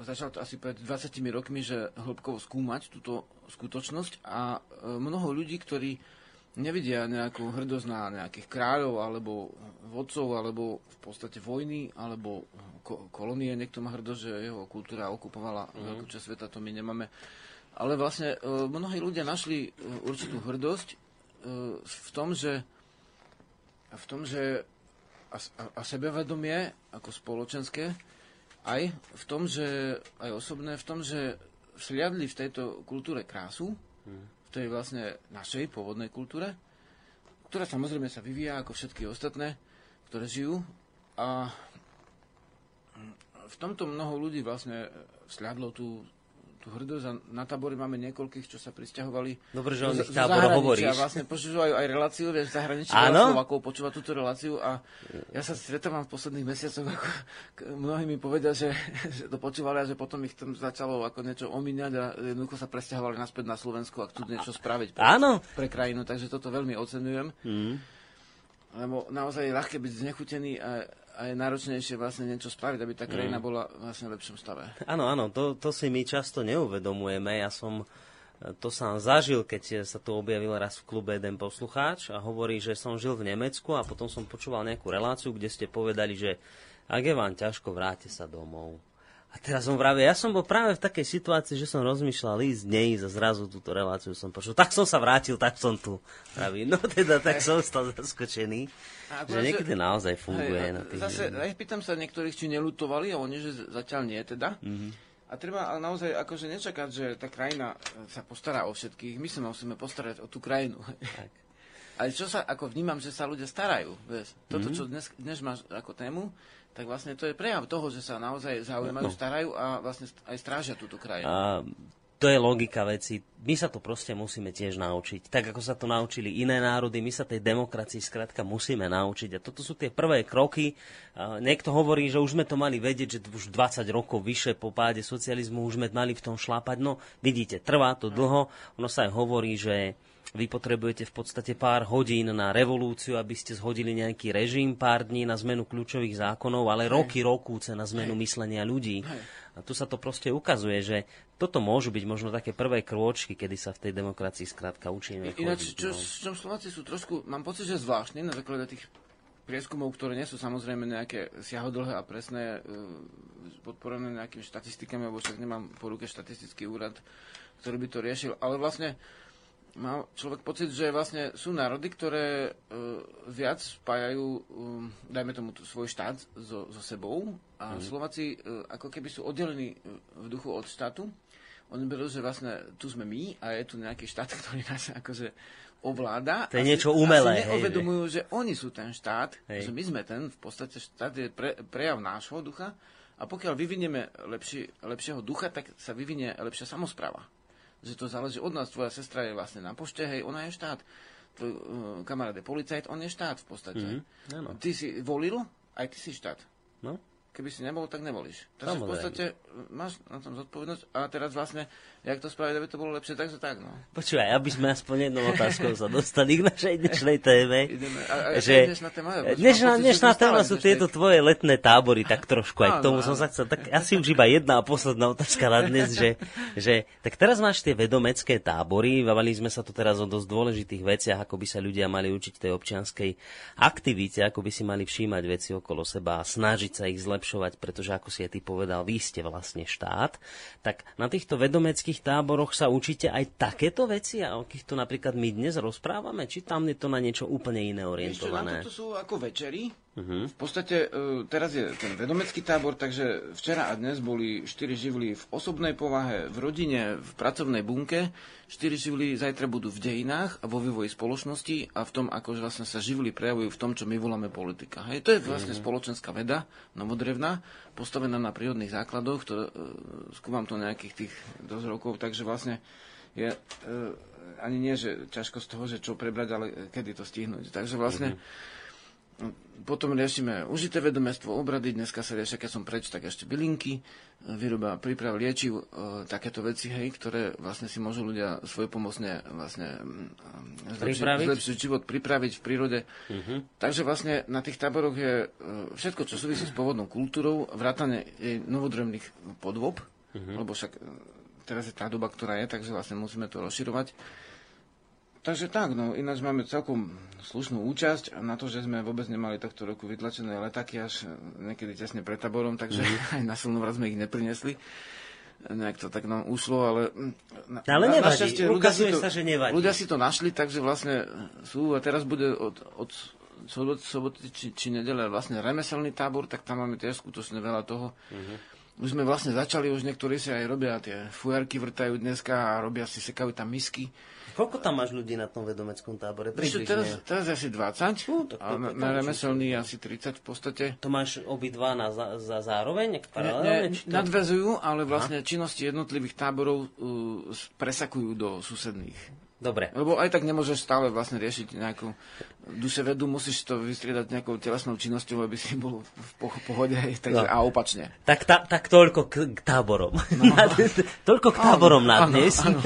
začal to asi pred 20 rokmi, že hĺbkovo skúmať túto skutočnosť a e, mnoho ľudí, ktorí nevidia nejakú hrdosť na nejakých kráľov alebo vodcov, alebo v podstate vojny, alebo ko- kolónie. Niekto má hrdosť, že jeho kultúra okupovala mm. veľkú časť sveta, to my nemáme. Ale vlastne e, mnohí ľudia našli e, určitú hrdosť e, v tom, že v tom, že a, a, a sebevedomie ako spoločenské, aj v tom, že aj osobné, v tom, že sliadli v tejto kultúre krásu, v tej vlastne našej pôvodnej kultúre, ktorá samozrejme sa vyvíja ako všetky ostatné, ktoré žijú. A v tomto mnoho ľudí vlastne sľadlo tú, tú hrdosť a na tábory máme niekoľkých, čo sa pristahovali. Dobre, že o nich tábor hovoríš. vlastne počúvajú aj reláciu, vieš, v zahraničí veľa Slovakov počúva túto reláciu a ja sa stretávam v posledných mesiacoch, ako mnohí mi povedia, že, že to počúvali a že potom ich tam začalo ako niečo omíňať a jednoducho sa presťahovali naspäť na Slovensku a chcú niečo spraviť pre, Áno. pre krajinu, takže toto veľmi oceňujem. Mm. Lebo naozaj je ľahké byť znechutený a, a je náročnejšie vlastne niečo spraviť, aby tá krajina Mm. bola vlastne v lepšom stave. Áno, áno, to, to si my často neuvedomujeme. Ja som e, to sám zažil, keď sa tu objavil raz v klube jeden poslucháč a hovorí, že som žil v Nemecku a potom som počúval nejakú reláciu, kde ste povedali, že ak je vám ťažko, vráte sa domov. A teraz som vravil, ja som bol práve v takej situácii, že som rozmýšľal ísť, neísť a zrazu túto reláciu som počul. Tak som sa vrátil, tak som tu. Praví, no teda, tak som stal zaskočený, A že akurát, niekedy naozaj funguje Hej, na tých Zase, aj pýtam sa niektorých, či nelutovali a oni, že zatiaľ nie teda. Mhm. A treba ale naozaj akože nečakať, že tá krajina sa postará o všetkých. My sa musíme postarať o tú krajinu. Tak. Ale čo sa, ako vnímam, že sa ľudia starajú. Vieš. Toto, Mhm. čo dnes, dnes máš ako tému, tak vlastne to je prejav toho, že sa naozaj zaujímajú, No. starajú a vlastne st- aj strážia túto krajinu. A to je logika veci. My sa to proste musíme tiež naučiť. Tak ako sa to naučili iné národy, my sa tej demokracii skrátka musíme naučiť. A toto sú tie prvé kroky. Niekto hovorí, že už sme to mali vedieť, že už 20 rokov vyše po páde socializmu už sme mali v tom šlápať. No, vidíte, trvá to dlho. Ono sa aj hovorí, že vy potrebujete v podstate pár hodín na revolúciu, aby ste zhodili nejaký režim, pár dní na zmenu kľúčových zákonov, ale roky, rokúce na zmenu myslenia ľudí. A tu sa to proste ukazuje, že toto môžu byť možno také prvé krôčky, kedy sa v tej demokracii skrátka učíme. Ináč, čo, no. v čom Slováci sú trošku, mám pocit, že zvláštni na základe tých prieskumov, ktoré nie sú samozrejme nejaké siahodlhé a presné, e, podporené nejakými štatistikami, alebo však nemám po ruke štatistický úrad, ktorý by to riešil, ale vlastne má človek pocit, že vlastne sú národy, ktoré e, viac spájajú, e, dajme tomu, svoj štát so, so sebou a Mhm. Slováci e, ako keby sú oddelení v duchu od štátu. Oni berú, že vlastne tu sme my a je tu nejaký štát, ktorý nás akože ovláda. To je si- niečo umelé, si hej, neuvedomujú, že oni sú ten štát, Hej. že my sme ten, v podstate štát je pre, prejav nášho ducha a pokiaľ vyvinieme lepší, lepšieho ducha, tak sa vyvinie lepšia samozpráva. Že to záleží od nás. Tvoja sestra je vlastne na pošte, hej, ona je štát. Tvoj uh, kamarát je policajt, on je štát v podstate. Mhm, áno. Ty si volil, aj ty si štát. No? Keby si nebol, tak nevolíš. Takže v podstate uh, máš na tom zodpovednosť a teraz vlastne, jak to spraviť, aby to bolo lepšie, takže tak, no. Počúvaj, aby sme aspoň jednou otázkou sa dostali k našej dnešnej téme. Ideme. A, a, že dnešná téma, dnešná, téma sú tieto tvoje letné tábory, tak trošku aj k tomu som sa chcel. Tak asi už iba jedna a posledná otázka na dnes, že, že tak teraz máš tie vedomecké tábory, bavili sme sa tu teraz o dosť dôležitých veciach, ako by sa ľudia mali učiť tej občianskej aktivite, ako by si mali všímať veci okolo seba a snažiť sa ich zlepšovať, pretože ako si aj ty povedal, vy ste vlastne štát. Tak na týchto vedomeckých táboroch sa učíte aj takéto veci, o akých tu napríklad my dnes rozprávame? Či tam je to na niečo úplne iné Ešte na orientované? toto sú ako večery. Mhm. V podstate e, teraz je ten vedomecký tábor, takže včera a dnes boli štyri živly v osobnej povahe, v rodine, v pracovnej bunke. Štyri živly zajtra budú v dejinách a vo vývoji spoločnosti a v tom, ako vlastne sa živly prejavujú v tom, čo my voláme politika. Hej, to je vlastne spoločenská veda, novodrevná, postavená na prírodných základoch, ktoré, e, skúmam to nejakých tých dosť rokov, takže vlastne je e, ani nie, že ťažko z toho, že čo prebrať, ale kedy to stihnúť. Takže vlastne potom riešime užité vedomestvo, obrady, dneska sa riešia, keď som preč, tak ešte bylinky, e, výroba príprav liečiv, e, takéto veci, hej, ktoré vlastne si môžu ľudia svojpomocne vlastne mm, zlepšiť, zlepšiť život, pripraviť v prírode. Mhm. Takže vlastne na tých táboroch je e, všetko, čo súvisí s pôvodnou kultúrou, vrátane jej novodrevných podôb, Mhm. lebo však teraz je tá doba, ktorá je, takže vlastne musíme to rozširovať. Takže tak, no ináč máme celkom slušnú účasť a na to, že sme vôbec nemali tohto roku vytlačené letáky až e, niekedy tesne pred taborom, takže aj na silnovrat sme ich neprinesli. Nejak to tak nám ušlo, ale... mm, Na, Ale nevadí, našťastie ľudia si to, sa, že nevadí. Ľudia si to našli, takže vlastne sú a teraz bude od, od sobot, soboty či, či nedele vlastne remeselný tábor, tak tam máme tiež skutočne veľa toho. Mhm. už sme vlastne začali, už niektorí si aj robia tie fujarky, vrtajú dneska a robia si, sekajú tam misky. Koľko tam máš ľudí na tom vedomeckom tábore? Ešte teraz, teraz asi 20, Fú, tak a na, na remeselný asi 30 v podstate. To máš obidva na, za, za zároveň, Ne, ne, či to- nadvezujú, ale vlastne činnosti jednotlivých táborov uh, presakujú do susedných. Dobre. Lebo aj tak nemôžeš stále vlastne riešiť nejakú duševedu, musíš to vystriedať nejakou telesnou činnosťou, aby si bol v po- pohode, takže, No. a opačne. Tak, ta, tak toľko k, k táborom. No. toľko k táborom na áno, dnes. áno.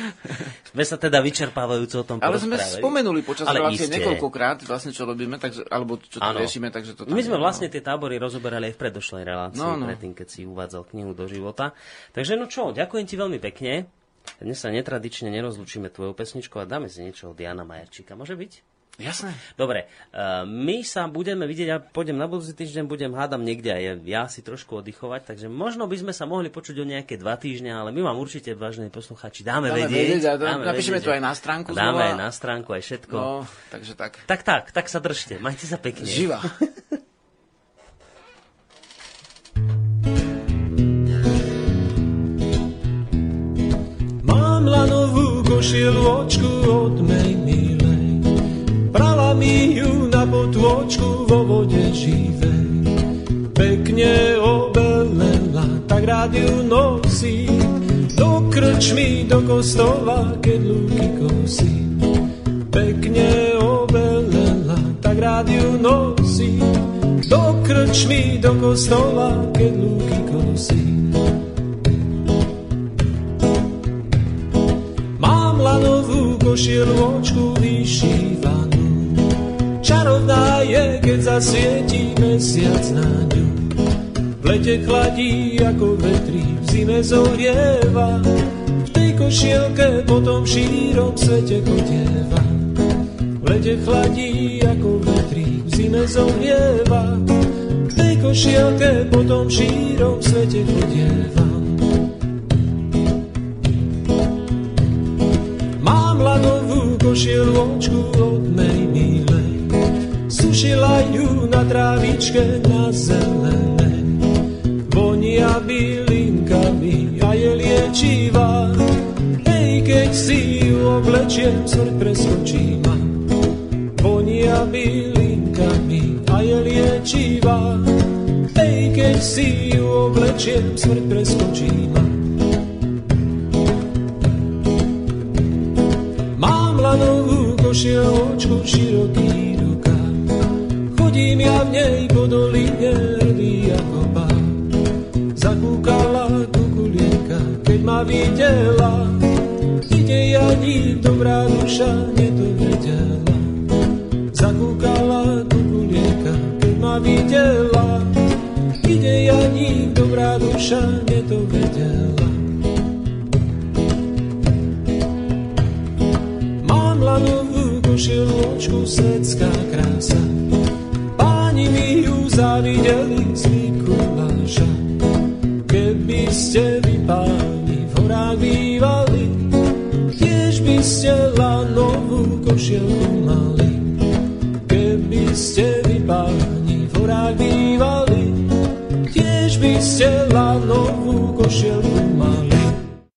sme sa teda vyčerpávajúco o tom Ale sme spomenuli počas Ale relácie iste. niekoľkokrát, vlastne čo robíme, takže, alebo čo to Áno. riešime, takže to tam My sme je, vlastne no. tie tábory rozoberali aj v predošlej relácii, No, no. predtým, keď si uvádzal knihu do života. Takže no čo, ďakujem ti veľmi pekne. Dnes sa netradične nerozlučíme tvojou pesničkou a dáme si niečo od Jana Majerčíka. Môže byť? Jasné. Dobre, uh, my sa budeme vidieť, ja pôjdem na budúci týždeň, budem hádam niekde aj ja si trošku oddychovať, takže možno by sme sa mohli počuť o nejaké dva týždne, ale my vám určite, vážení poslucháči, dáme, Dáme vedieť. vedieť a dá- napíšeme to že- aj na stránku Dáme znova. aj na stránku, aj všetko. No, takže tak. Tak, tak, tak sa držte, majte sa pekne. Živa. lanovú košielu očku od mej milej. Prala mi ju na potôčku vo vode živej. Pekne obelela, tak rád ju nosím. Do krčmy, do kostola, keď lúky kosím. Pekne obelela, tak rád ju nosím. Do krčmy, do kostola, keď lúky kosím. Lanovú košielu očku vyšívanú. Čarovná je, keď zasvietí mesiac na ňu. V lete chladí ako vetrí, v zime zohrieva. V tej košielke potom v šírom svete chodieva. V lete chladí ako vetrí, v zime zohrieva. V tej košielke potom v šírom svete chodieva. Lanovú košielu očku od mej milej. Sušila ju na trávičke na zelenej. Vonia bylinkami a je liečivá. Hej, keď si ju oblečiem, smrť preskočí ma. Vonia bylinkami a je liečivá. Hej, keď si ju oblečiem, smrť preskočí ma. Lanovú košieločku, široký rukáv. Chodím ja v nej po doline, hrdý ako pán. Zakúkala kukulienka, keď ma videla. Ide Janík, dobrá duša, nedovedela. Zakúkala kukulienka, keď ma videla. Ide Janík, dobrá duša, nedovedela. Lanovú košieločku, svetská krása. Páni mi ju zavideli z